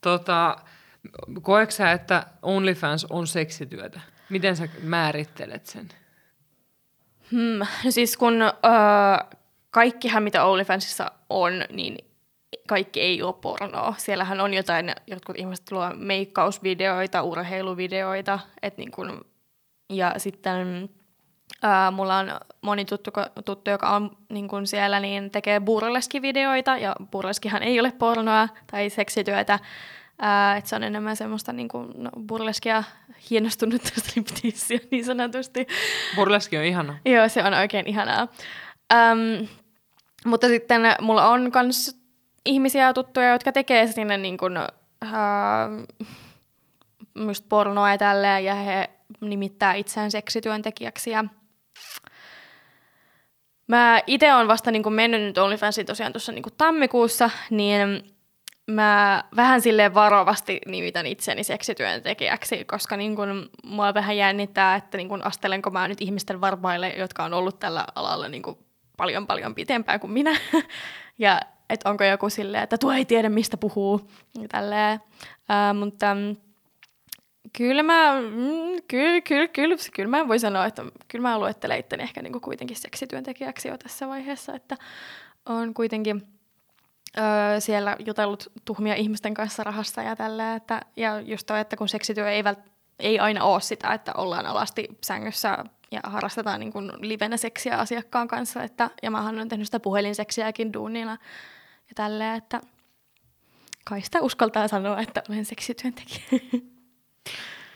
Tota, koetko sä, että OnlyFans on seksityötä? Miten sä määrittelet sen? Hmm. No siis kun öö, kaikkihan, mitä OnlyFansissa on, niin kaikki ei ole pornoa. Siellähän on jotain, jotkut ihmiset luo meikkausvideoita, urheiluvideoita, et niin kun, ja sitten ää, mulla on moni tuttu, tuttu joka on niin kun siellä, niin tekee burleskivideoita, ja burleskihan ei ole pornoa tai seksityötä, ää, että se on enemmän semmoista niin kuin, no, burleskia hienostunutta stripteasia [laughs] niin sanotusti. Burleski on ihana. Joo, se on oikein ihanaa. Äm, mutta sitten mulla on myös ihmisiä ja tuttuja, jotka tekee sinne niin äh, just pornoa ja tälleen, ja he nimittää itseään seksityöntekijäksi. Ja mä itse olen vasta niin kuin mennyt nyt OnlyFansiin tosiaan tuossa niin kuin tammikuussa, niin mä vähän silleen varovasti nimitän itseni seksityöntekijäksi, koska niin kun, mua vähän jännittää, että niin kun astelenko mä nyt ihmisten varpaille, jotka on ollut tällä alalla niin kun paljon paljon pitempään kuin minä. [laughs] ja että onko joku silleen, että tuo ei tiedä mistä puhuu. Ja tälleen. Uh, mutta mm, kyllä mä, mm, kyllä, kyllä, kyllä, kyllä mä voin sanoa, että kyllä mä luettelen itteni ehkä niin kuitenkin seksityöntekijäksi jo tässä vaiheessa, että on kuitenkin – öö, siellä jutellut tuhmia ihmisten kanssa rahasta ja tällä, että, ja just toi, että kun seksityö ei, vält, ei aina ole sitä, että ollaan alasti sängyssä ja harrastetaan niin kuin livenä seksiä asiakkaan kanssa, että, ja mä olen tehnyt sitä puhelinseksiäkin duunina ja tälleen, että kai sitä uskaltaa sanoa, että olen seksityöntekijä. [laughs]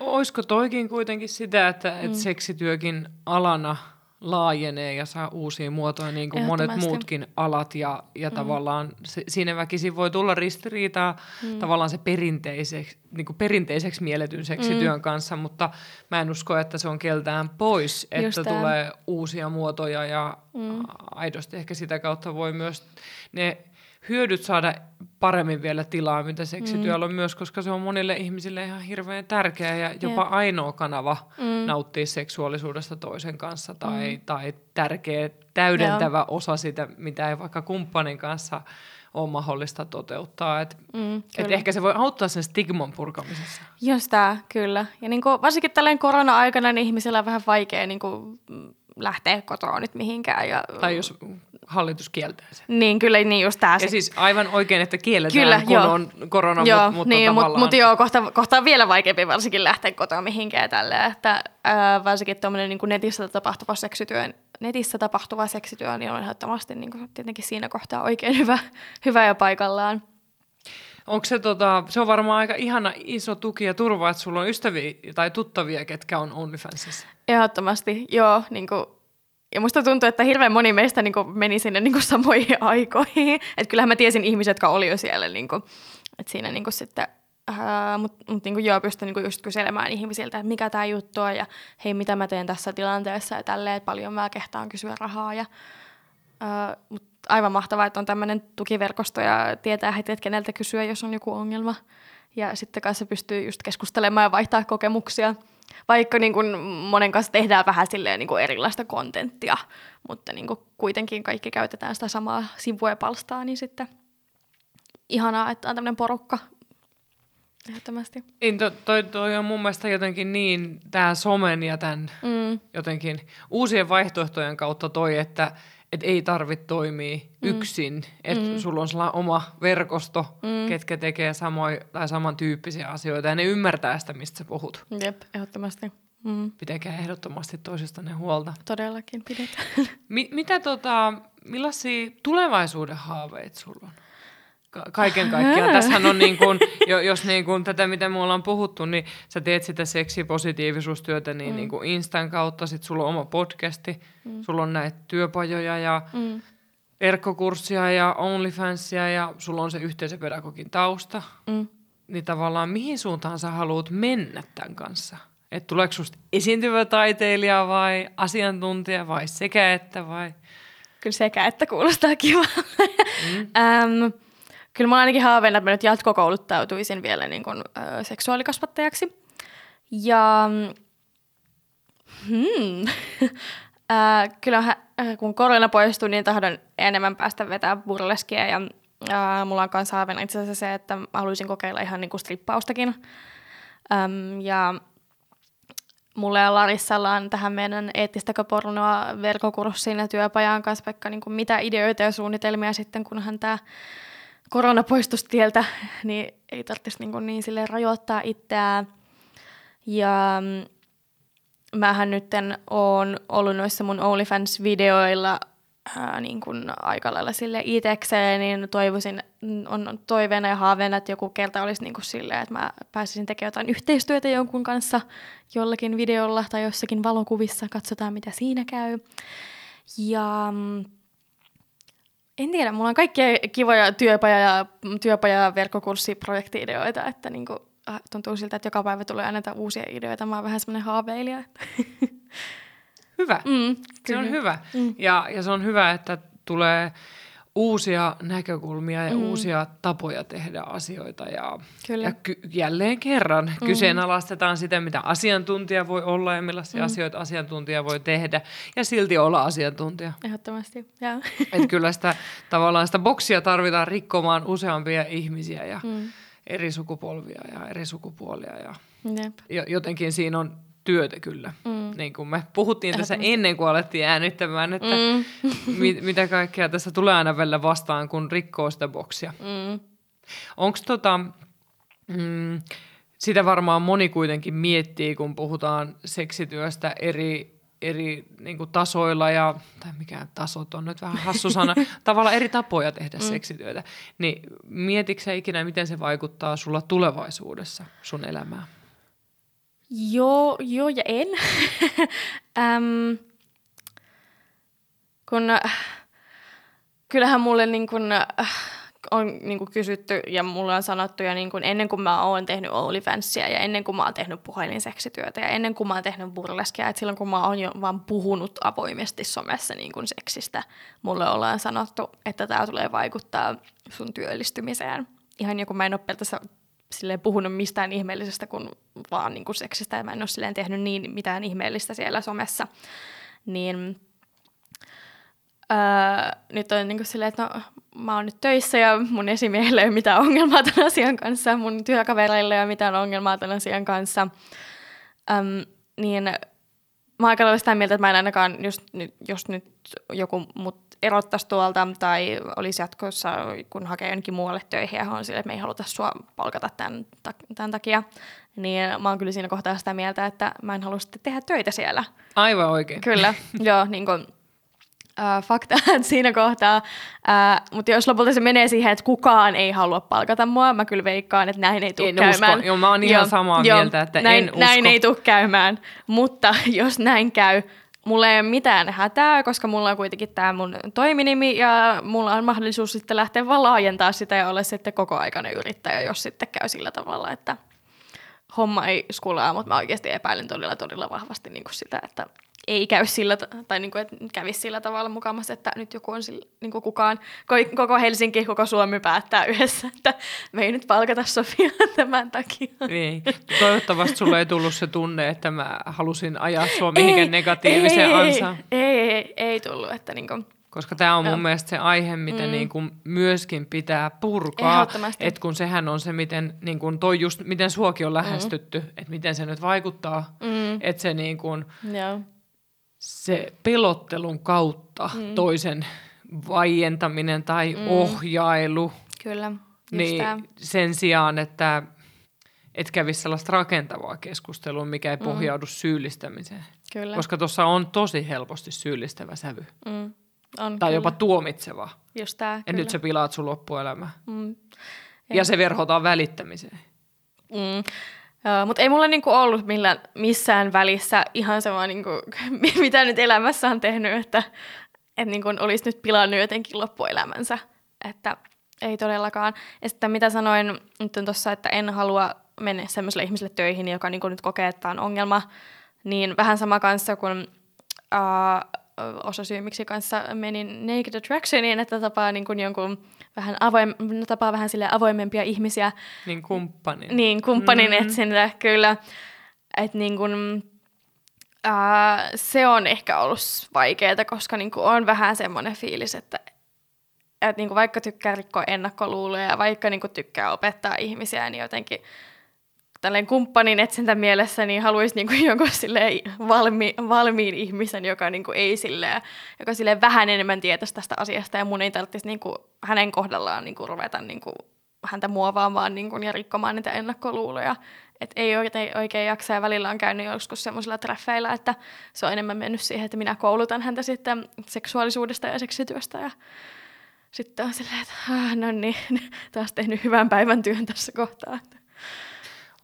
Olisiko toikin kuitenkin sitä, että, mm. että seksityökin alana – laajenee ja saa uusia muotoja niin kuin monet muutkin alat ja, ja mm. tavallaan se, siinä väkisin voi tulla ristiriitaa mm. tavallaan se perinteiseksi, niin kuin perinteiseksi mielletyn seksityön mm. kanssa, mutta mä en usko, että se on keltään pois, että Just tulee tämän. uusia muotoja ja mm. aidosti ehkä sitä kautta voi myös ne hyödyt saada paremmin vielä tilaa, mitä seksityöllä mm. on myös, koska se on monille ihmisille ihan hirveän tärkeä ja jopa yeah. ainoa kanava mm. nauttia seksuaalisuudesta toisen kanssa tai, mm. tai tärkeä täydentävä yeah. osa sitä, mitä ei vaikka kumppanin kanssa ole mahdollista toteuttaa. Et, mm, et ehkä se voi auttaa sen stigman purkamisessa. Just tämä, kyllä. Ja niin kuin, varsinkin tällainen korona-aikana niin ihmisillä on vähän vaikea niin kuin, lähteä kotoa nyt mihinkään. Ja... Tai jos hallitus kieltää sen. Niin, kyllä, niin just tämä. Ja siis aivan oikein, että kielletään, kyllä, kun joo. on korona, joo, mutta niin, tavallaan... Mutta joo, kohta, kohta on vielä vaikeampi varsinkin lähteä kotoa mihinkään tälleen, että ää, varsinkin tuommoinen niin netissä tapahtuva seksityö, netissä tapahtuva seksityö, niin on ehdottomasti niin kuin, tietenkin siinä kohtaa oikein hyvä, hyvä ja paikallaan. Onko se, tota, se on varmaan aika ihana iso tuki ja turva, että sulla on ystäviä tai tuttavia, ketkä on OnlyFansissa? Ehdottomasti, joo. Niin kuin, ja musta tuntuu, että hirveän moni meistä niin kuin, meni sinne niin kuin, samoihin [laughs] aikoihin. Että kyllähän mä tiesin ihmiset, jotka oli jo siellä. Niin kuin, että siinä niin kuin, sitten mutta mut niinku joo, pystyn niinku just kyselemään ihmisiltä, että mikä tämä juttu on ja hei, mitä mä teen tässä tilanteessa ja tälleen, paljon mä kehtaan kysyä rahaa. Ja, ää, mut aivan mahtavaa, että on tämmöinen tukiverkosto ja tietää heti, että keneltä kysyä, jos on joku ongelma. Ja sitten kanssa pystyy just keskustelemaan ja vaihtaa kokemuksia. Vaikka niin kuin monen kanssa tehdään vähän silleen niin kuin erilaista kontenttia, mutta niin kuin kuitenkin kaikki käytetään sitä samaa sivua ja palstaa, niin sitten ihanaa, että on tämmöinen porukka Ehdottomasti. Niin, to, toi, toi on mun mielestä jotenkin niin, tämä somen ja tämän mm. jotenkin uusien vaihtoehtojen kautta toi, että et ei tarvitse toimia mm. yksin, että mm. sulla on sellainen oma verkosto, mm. ketkä tekee samoin tai samantyyppisiä asioita ja ne ymmärtää sitä, mistä sä puhut. Jep, ehdottomasti. Mm. Pitäkää ehdottomasti toisistanne huolta. Todellakin pidetään. Mi- mitä tota, millaisia tulevaisuuden haaveita sulla on? Kaiken kaikkiaan. Tässähän on niin kuin, jos niin kuin tätä, mitä me ollaan puhuttu, niin sä teet sitä seksipositiivisuustyötä niin, mm. niin kuin Instan kautta, sit sulla on oma podcasti, mm. sulla on näitä työpajoja ja mm. verkkokurssia ja OnlyFansia ja sulla on se yhteisöpedagogin tausta, Mm. niin tavallaan mihin suuntaan sä haluat mennä tämän kanssa? Et tuleeko susta esiintyvä taiteilija vai asiantuntija vai sekä että vai? Kyllä sekä, että kuulostaa kivalta. Mm. Kyllä mä ainakin haaveilla, että mä nyt jatkokouluttautuisin vielä niin kuin, ö, seksuaalikasvattajaksi. Ja [laughs] hmm, äh, kyllähän äh, kun korona poistuu, niin tahdon enemmän päästä vetää burleskia. Ja äh, mulla on kanssa haaveena itse asiassa se, että mä haluaisin kokeilla ihan niin kuin strippaustakin. Ähm, ja mulla ja Larissalla on tähän meidän eettistäkö pornoa verkkokurssiin ja työpajaan kanssa vaikka niin kuin mitä ideoita ja suunnitelmia sitten, kunhan tämä korona poistuisi tieltä, [laughs] niin ei tarvitsisi niin, niin sille rajoittaa itseään. Ja mm, mähän nyt oon ollut noissa mun OnlyFans-videoilla ää, niin kuin aika lailla sille itekseen, niin toivoisin, on toiveena ja haaveena, että joku kerta olisi niin kuin silleen, että mä pääsisin tekemään jotain yhteistyötä jonkun kanssa jollakin videolla tai jossakin valokuvissa, katsotaan mitä siinä käy. Ja mm, en tiedä, mulla on kaikkia kivoja työpaja- ja, työpaja- ja verkkokurssiprojekti-ideoita, että niin kuin, äh, tuntuu siltä, että joka päivä tulee aina uusia ideoita. Mä oon vähän semmoinen haaveilija. Hyvä. Mm, Se on hyvä. Mm. Ja, ja se on hyvä, että tulee uusia näkökulmia ja mm. uusia tapoja tehdä asioita. Ja, Kyllä. ja ky- jälleen kerran mm. kyseenalaistetaan sitä, mitä asiantuntija voi olla ja millaisia mm. asioita asiantuntija voi tehdä. Ja silti olla asiantuntija. Ehdottomasti, joo. Että [laughs] kyllä sitä tavallaan sitä boksia tarvitaan rikkomaan useampia ihmisiä ja mm. eri sukupolvia ja eri sukupuolia. Ja Jep. jo- jotenkin siinä on työtä kyllä. Mm. Niin kuin me puhuttiin tässä ennen kuin alettiin äänittämään, että Mm. [laughs] mit, mitä kaikkea tässä tulee aina välillä vastaan, kun rikkoo sitä boksia. Mm. Onko tota, mm, sitä varmaan moni kuitenkin miettii, kun puhutaan seksityöstä eri, eri niin kuin tasoilla ja, tai mikä tasot on nyt vähän hassu sana, [laughs] tavallaan eri tapoja tehdä mm. seksityötä. Niin mietitkö ikinä, miten se vaikuttaa sulla tulevaisuudessa sun elämään? Joo, joo ja en. [laughs] Äm, kun äh, kyllähän mulle niin kun, äh, on niin kysytty ja mulle on sanottu jo niin kun ennen kuin mä oon tehnyt OnlyFansia ja ennen kuin mä oon tehnyt puhelinseksityötä ja ennen kuin mä oon tehnyt burleskia, että silloin kun mä oon jo vaan puhunut avoimesti somessa niin kun seksistä, mulle ollaan sanottu, että tämä tulee vaikuttaa sun työllistymiseen. Ihan joku mä en ole silleen puhunut mistään ihmeellisestä kuin vaan niin kuin seksistä ja mä en ole silleen tehnyt niin mitään ihmeellistä siellä somessa. Niin öö, nyt on niin kuin silleen, että no, mä oon nyt töissä ja mun esimiehellä ei ole mitään ongelmaa tämän asian kanssa, mun työkavereilla ei ole mitään ongelmaa tämän asian kanssa. Öm, niin mä oon aika sitä mieltä, että mä en ainakaan, just, nyt, jos nyt joku mut erottaisi tuolta tai olisi jatkossa, kun hakee jonnekin muualle töihin ja on sille, että me ei haluta sua palkata tämän, tämän takia, niin mä oon kyllä siinä kohtaa sitä mieltä, että mä en halua sitten tehdä töitä siellä. Aivan oikein. Kyllä, [laughs] joo, niin kuin, äh, fakta [laughs] siinä kohtaa. Äh, mutta jos lopulta se menee siihen, että kukaan ei halua palkata mua, mä kyllä veikkaan, että näin ei tule En käymään. usko. Joo, mä oon ihan samaa mieltä, että näin, en usko. Näin ei tule käymään, mutta jos näin käy, mulla ei ole mitään hätää, koska mulla on kuitenkin tämä mun toiminimi ja mulla on mahdollisuus sitten lähteä vaan laajentaa sitä ja olla sitten kokoaikainen yrittäjä, jos sitten käy sillä tavalla, että homma ei skulaa, mutta mä oikeasti epäilen todella todella vahvasti niin kuin sitä, että ei käy sillä, ta- tai niin kuin, että kävisi sillä tavalla mukamassa, että nyt joku on sillä, niin kuin kukaan, ko- koko Helsinki, koko Suomi päättää yhdessä, että me ei nyt palkata Sofia [laughs] tämän takia. Niin. Toivottavasti sulle ei tullut se tunne, että mä halusin ajaa sua mihinkään negatiiviseen ei, ansaan. Ei, ei, ei, ei tullut, että niin kuin, Koska tämä on mun Joo. mielestä se aihe, mitä mm. niin kuin myöskin pitää purkaa. Että kun sehän on se, miten, niin kuin toi just, miten suokin on lähestytty, mm. että miten se nyt vaikuttaa. Mm. Että se, niin kuin, se pelottelun kautta mm. toisen vaientaminen tai mm. ohjailu, Kyllä, just niin sen sijaan, että et kävisi sellaista rakentavaa keskustelua, mikä ei pohjaudu syyllistämiseen. Kyllä. Koska tuossa on tosi helposti syyllistävä sävy. Mm. On, Tai kyllä. jopa tuomitseva. Just tää, Ja nyt sä pilaat sun loppuelämää. Mm. Ja se verhotaan välittämiseen. Mm. Mutta ei mulla niinku ollut millään, missään välissä ihan sama, niinku, [laughs] mitä nyt elämässä on tehnyt, että että niin kuin olisi nyt pilannut jotenkin loppuelämänsä. Että ei todellakaan. Ja sitten mitä sanoin nyt tuossa, että en halua mennä sellaiselle ihmiselle töihin, joka niin kuin nyt kokee, että on ongelma, niin vähän sama kanssa kuin uh, osa syy, miksi kanssa menin Naked Attractioniin, että tapaa niin kuin jonkun vähän avoim, tapaa vähän sille avoimempia ihmisiä. Niin kumppanin. Niin, kumppanin mm-hmm. etsintä, kyllä. Että niin kuin, uh, se on ehkä ollut vaikeaa, koska niin kuin on vähän semmoinen fiilis, että et niin kuin vaikka tykkää rikkoa ennakkoluuloja ja vaikka niin kuin tykkää opettaa ihmisiä, niin jotenkin tälleen kumppanin etsintä mielessä, niin haluaisi niinku [laughs] jonkun valmi, valmiin ihmisen, joka niinku ei silleen, joka silleen vähän enemmän tietäisi tästä asiasta ja mun ei tarvitsisi niinku hänen kohdallaan niinku ruveta niinku häntä muovaamaan niinku ja rikkomaan niitä ennakkoluuloja. Et ei oikein, oikein jaksa ja välillä on käynyt joskus semmoisilla treffeillä, että se on enemmän mennyt siihen, että minä koulutan häntä sitten seksuaalisuudesta ja seksityöstä ja sitten on silleen, että ah, no niin, [laughs] taas tehnyt hyvän päivän työn tässä kohtaa.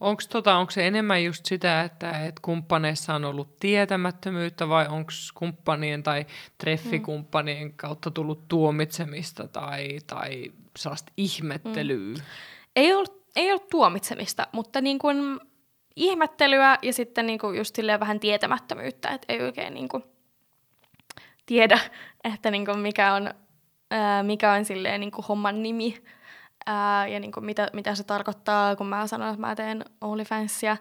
Onko tota, onko se enemmän just sitä, että et kumppaneissa on ollut tietämättömyyttä vai onko kumppanien tai treffikumppanien kautta tullut tuomitsemista tai, tai sellaista ihmettelyä? Mm. Ei ollut, ei ollut tuomitsemista, mutta niin kuin ihmettelyä ja sitten niin kuin just vähän tietämättömyyttä, että ei oikein niin kuin tiedä, [laughs] että niin kuin mikä on, ää, mikä on silleen niin kuin homman nimi ää, ja niin kuin mitä, mitä se tarkoittaa, kun mä sanon, että mä teen OnlyFansia.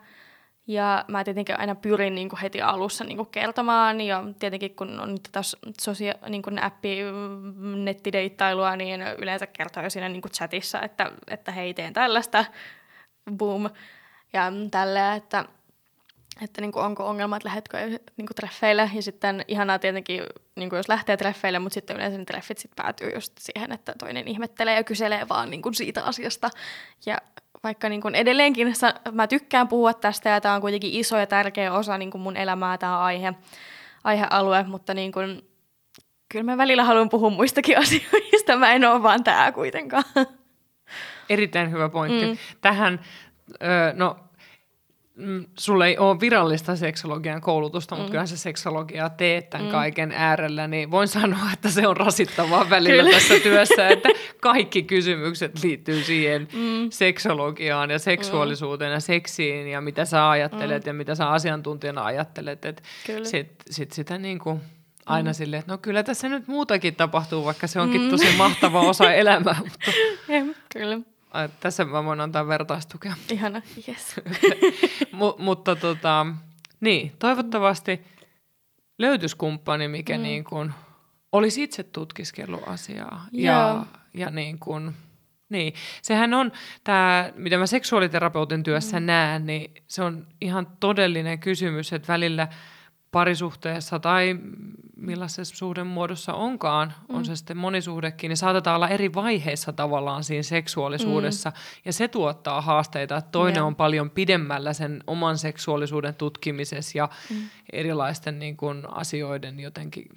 Ja mä tietenkin aina pyrin niin kuin heti alussa niin kuin kertomaan, ja tietenkin kun on tätä sosia- niin kuin appi nettideittailua, niin yleensä kertoo jo siinä niin kuin chatissa, että, että hei, teen tällaista, boom, ja tällä, että että niin kuin onko ongelma, että lähdetkö niin kuin treffeille. Ja sitten ihanaa tietenkin, niin kuin jos lähtee treffeille, mutta sitten yleensä ne treffit sit päätyy just siihen, että toinen ihmettelee ja kyselee vaan niin kuin siitä asiasta. Ja vaikka niin kuin edelleenkin mä tykkään puhua tästä ja tämä on kuitenkin iso ja tärkeä osa niin kuin mun elämää, tämä aihe, aihealue, mutta niin kuin, kyllä mä välillä haluan puhua muistakin [laughs] asioista, mä en ole vaan tämä kuitenkaan. Erittäin hyvä pointti. Mm. Tähän, no mm, sulle ei ole virallista seksologian koulutusta, mutta mm. kyllähän se seksologiaa teet tämän mm. kaiken äärellä, niin voin sanoa, että se on rasittavaa [laughs] välillä Kyllä. tässä työssä, että kaikki kysymykset liittyy siihen mm. seksologiaan ja seksuaalisuuteen mm. ja seksiin ja mitä sä ajattelet mm. ja mitä sä asiantuntijana ajattelet, että sit, sit sitä niin kuin aina mm. silleen, että no kyllä tässä nyt muutakin tapahtuu, vaikka se onkin mm. tosi mahtava osa [laughs] elämää. Mutta... kyllä. Tässä mä voin antaa vertaistukea. Ihana, yes. [laughs] M- mutta tota, niin, toivottavasti löytyisi kumppani, mikä mm. niin kuin olisi itse tutkiskellut asiaa. Ja, ja niin kuin, niin. Sehän on tämä, mitä mä seksuaaliterapeutin työssä mm. näen, niin se on ihan todellinen kysymys, että välillä – parisuhteessa tai millaisessa suhdemuodossa onkaan, mm. on se sitten monisuhdekin, niin saatetaan olla eri vaiheissa tavallaan siinä seksuaalisuudessa. Mm. Ja se tuottaa haasteita, että toinen yeah. on paljon pidemmällä sen oman seksuaalisuuden tutkimisessa ja mm. erilaisten niin kuin, asioiden jotenkin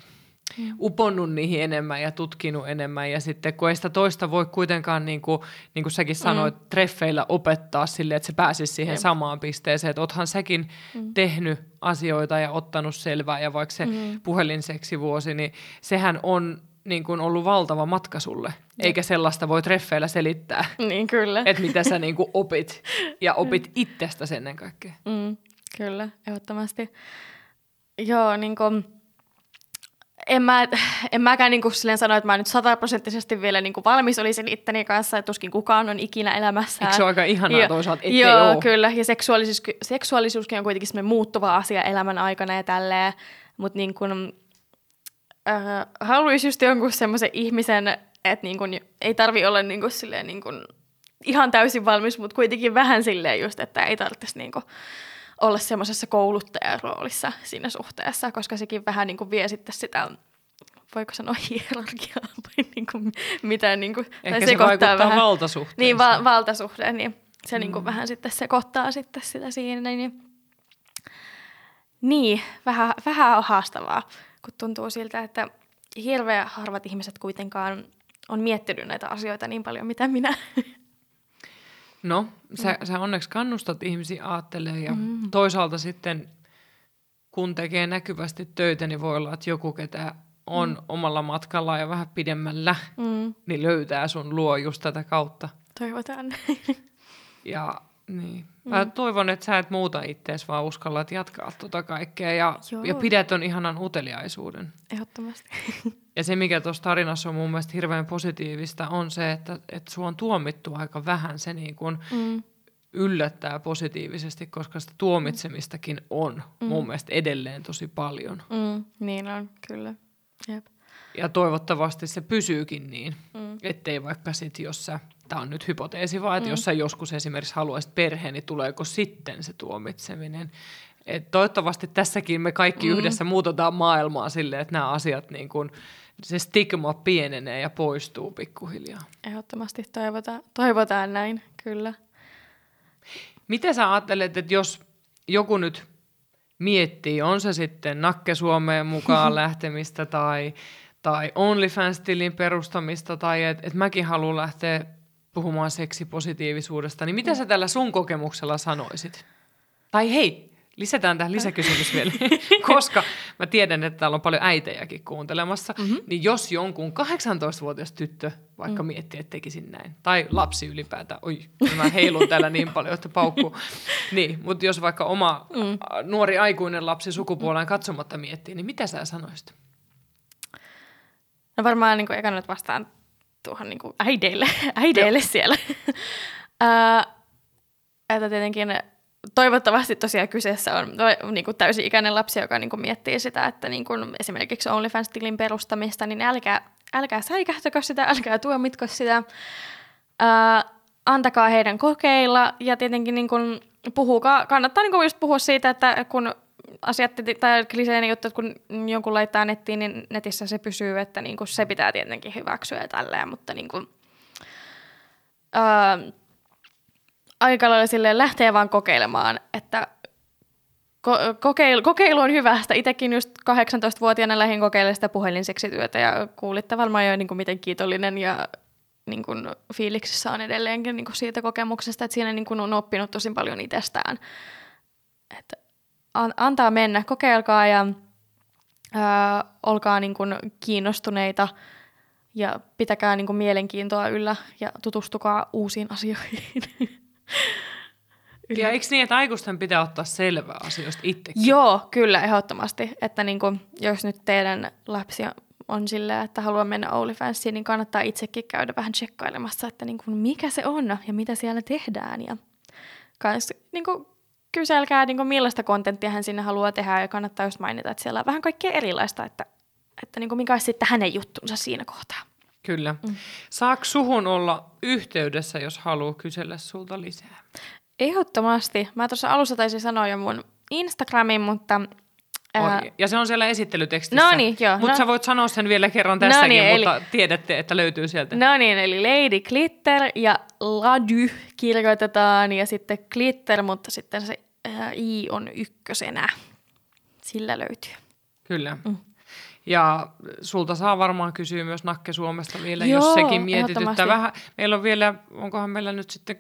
mm. uponnut niihin enemmän ja tutkinut enemmän. Ja sitten kun ei sitä toista voi kuitenkaan, niin kuin, niin kuin säkin sanoit, mm. treffeillä opettaa sille, että se pääsisi siihen Jep. samaan pisteeseen. Että oothan säkin mm. tehnyt asioita ja ottanut selvää. Ja vaikka se mm. vuosi, niin sehän on niin kuin ollut valtava matka sulle. Jep. Eikä sellaista voi treffeillä selittää. Niin, kyllä. Että mitä sä niin kuin opit. [laughs] Ja opit itsestä ennen kaikkea. Mm, kyllä, ehdottomasti. Joo, niin kuin en, mä, en mäkään niin silleen sano, että mä nyt sataprosenttisesti vielä niin valmis olisin itteni kanssa, että tuskin kukaan on ikinä elämässä. Eikö se ole aika ihanaa jo, toisaalta, ettei Joo, ole? kyllä. Ja seksuaalisuus, seksuaalisuuskin on kuitenkin semmoinen muuttuva asia elämän aikana ja tälleen. Mutta niin kuin, äh, haluaisi just jonkun semmoisen ihmisen, että niin kuin, ei tarvi olla niin kuin, silleen, niin kuin, ihan täysin valmis, mutta kuitenkin vähän silleen just, että ei tarvitsisi niin kuin, olla semmoisessa kouluttajan roolissa siinä suhteessa, koska sekin vähän niin kuin vie sitten sitä voiko sanoa hierarkiaa [laughs] vai niin kuin, mitä niin kuin, Ehkä tai se vaikuttaa vähän, valtasuhteeseen. Niin, va- valtasuhde, niin se mm. niin kuin vähän sitten sekoittaa sitten sitä siinä. Niin, niin vähän, vähän on haastavaa, kun tuntuu siltä, että hirveän harvat ihmiset kuitenkaan on miettinyt näitä asioita niin paljon, mitä minä. No, sä, mm. sä onneksi kannustat ihmisiä ajattelemaan ja mm. toisaalta sitten kun tekee näkyvästi töitä, niin voi olla, että joku, ketä on mm. omalla matkalla ja vähän pidemmällä, Mm. niin löytää sun luo just tätä kautta. Toivotaan. [laughs] Ja niin. Mä toivon, että sä et muuta ittees, vaan uskallat jatkaa tota kaikkea ja, Joo. ja pidät ton ihanan uteliaisuuden. Ehdottomasti. [laughs] Ja se, mikä tuossa tarinassa on mun mielestä hirveän positiivista, on se, että, että sua on tuomittu aika vähän. Se niin kun Mm. yllättää positiivisesti, koska sitä tuomitsemistakin on mm. mun mielestä edelleen tosi paljon. Mm. Niin on, kyllä. Jep. Ja toivottavasti se pysyykin niin, Mm. ettei vaikka sit, jos sä, tämä on nyt hypoteesi vaan, että mm. jos sä joskus esimerkiksi haluaisit perheen, niin tuleeko sitten se tuomitseminen. Et toivottavasti tässäkin me kaikki mm. yhdessä muutetaan maailmaa silleen, että nämä asiat, niin kun, se stigma pienenee ja poistuu pikkuhiljaa. Ehdottomasti toivotaan, toivotaan näin, kyllä. Miten sä ajattelet, että jos joku nyt miettii, on se sitten Nakke Suomeen mukaan [laughs] lähtemistä tai, tai OnlyFans-tilin perustamista tai että et mäkin haluan lähteä puhumaan seksipositiivisuudesta, niin mitä sä tällä sun kokemuksella sanoisit? Tai hei, lisätään tähän lisäkysymys vielä, [laughs] [laughs] koska mä tiedän, että täällä on paljon äitejäkin kuuntelemassa, mm-hmm. niin jos jonkun 18-vuotias tyttö vaikka mm. miettii, että tekisin näin, tai lapsi ylipäätään, oi, mä heilun täällä niin paljon, että paukkuu, [laughs] niin, mutta jos vaikka oma mm. nuori aikuinen lapsi sukupuoleen katsomatta miettii, niin mitä sä sanoisit? No varmaan niin kuin ekana nyt vastaan tuohon niin kuin äideille, äideille siellä. Ää, että tietenkin toivottavasti tosiaan kyseessä on niin kuin täysi-ikäinen lapsi, joka niin kuin miettii sitä, että niin kuin esimerkiksi OnlyFans-tilin perustamista, niin älkää, älkää säikähtäkö sitä, älkää tuomitko sitä. Ää, antakaa heidän kokeilla ja tietenkin niin kuin puhukaa, kannattaa niin kuin just puhua siitä, että kun asiat tai kliseinen juttu, että kun jonkun laittaa nettiin, niin netissä se pysyy, että niin kuin se pitää tietenkin hyväksyä ja tälleen, mutta niin kuin, ää, aika lailla silleen lähtee vaan kokeilemaan, että ko- kokeilu, kokeilu on hyvä. Sitä itsekin just 18-vuotiaana lähdin kokeilemaan sitä puhelinseksityötä ja kuulitte varmaan jo niin kuin miten kiitollinen ja niin kuin fiiliksissä on edelleenkin niin kuin siitä kokemuksesta, että siinä niin kuin on oppinut tosi paljon itsestään. An- antaa mennä, kokeilkaa ja ää, olkaa niin kuin kiinnostuneita ja pitäkää niin kuin mielenkiintoa yllä ja tutustukaa uusiin asioihin. [laughs] Ja eikö niin, että aikuisten pitää ottaa selvää asioista itsekin? Joo, kyllä, ehdottomasti. Että niin kuin, jos nyt teidän lapsi on silleen, että haluaa mennä OnlyFansiin, niin kannattaa itsekin käydä vähän tsekkailemassa, että niin kuin, mikä se on ja mitä siellä tehdään. Ja kans, niin kuin, kyselkää, niin kuin, millaista kontenttia hän sinne haluaa tehdä ja kannattaa just mainita, että siellä on vähän kaikkea erilaista, että, että niin kuin, mikä olisi sitten hänen juttunsa siinä kohtaa. Kyllä. Mm. Saako suhun olla yhteydessä, jos haluaa kysellä sulta lisää? Ehdottomasti. Mä tuossa alussa taisin sanoa jo mun Instagramin, mutta... Ää... Ja se on siellä esittelytekstissä. No niin, joo. Mutta no. sä voit sanoa sen vielä kerran tässäkin, no niin, mutta eli... tiedätte, että löytyy sieltä. No niin, eli Lady Glitter ja Lady kirjoitetaan ja sitten Glitter, mutta sitten se ää, I on ykkösenä. Sillä löytyy. Kyllä. Mm. Ja sulta saa varmaan kysyä myös Nakke Suomesta vielä, Joo, jos sekin mietityttää vähän. Meillä on vielä, onkohan meillä nyt sitten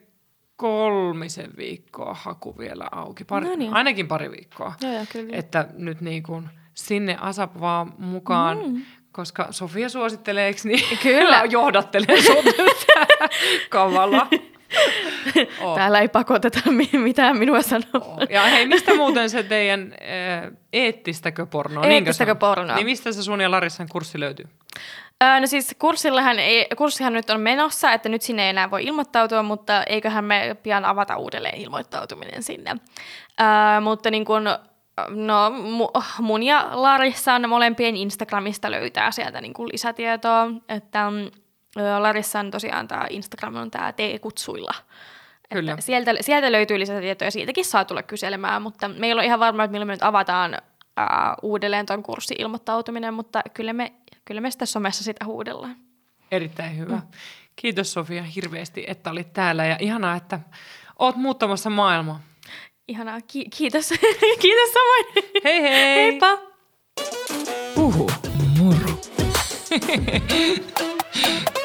kolmisen viikkoa haku vielä auki. Pari, no niin. Ainakin pari viikkoa. Joo, joo, kyllä. Että nyt niin kuin sinne ASAP vaan mukaan, mm. koska Sofia suosittelee, eikö niin? Kyllä. [laughs] Johdattelee sut kavalla. [laughs] Oh. Täällä ei pakoteta mitään minua sanoa. Oh. Ja hei, mistä muuten se teidän eettistäkö pornoa? Eettistäkö pornoa. Niin mistä se sun ja Larissan kurssi löytyy? Öö, no siis kurssillahan ei, kurssihan nyt on menossa, että nyt sinne ei enää voi ilmoittautua, mutta eiköhän me pian avata uudelleen ilmoittautuminen sinne. Öö, mutta niin kun, no, mun ja Larissan molempien Instagramista löytää sieltä niin kuin lisätietoa, että Larissan tosiaan tämä Instagram on tämä T-kutsuilla. Kyllä. sieltä, sieltä löytyy lisätietoja, siitäkin saa tulla kyselemään, mutta meillä on ihan varma, että milloin me nyt avataan ää, uudelleen tuon kurssi-ilmoittautuminen, mutta kyllä me, kyllä me sitä somessa sitä huudellaan. Erittäin hyvä. Mm. Kiitos Sofia hirveästi, että olit täällä ja ihanaa, että oot muuttamassa maailmaa. Ihanaa, Ki- kiitos. [laughs] kiitos samoin. Hei hei. Heippa. Uhu, moro. [laughs]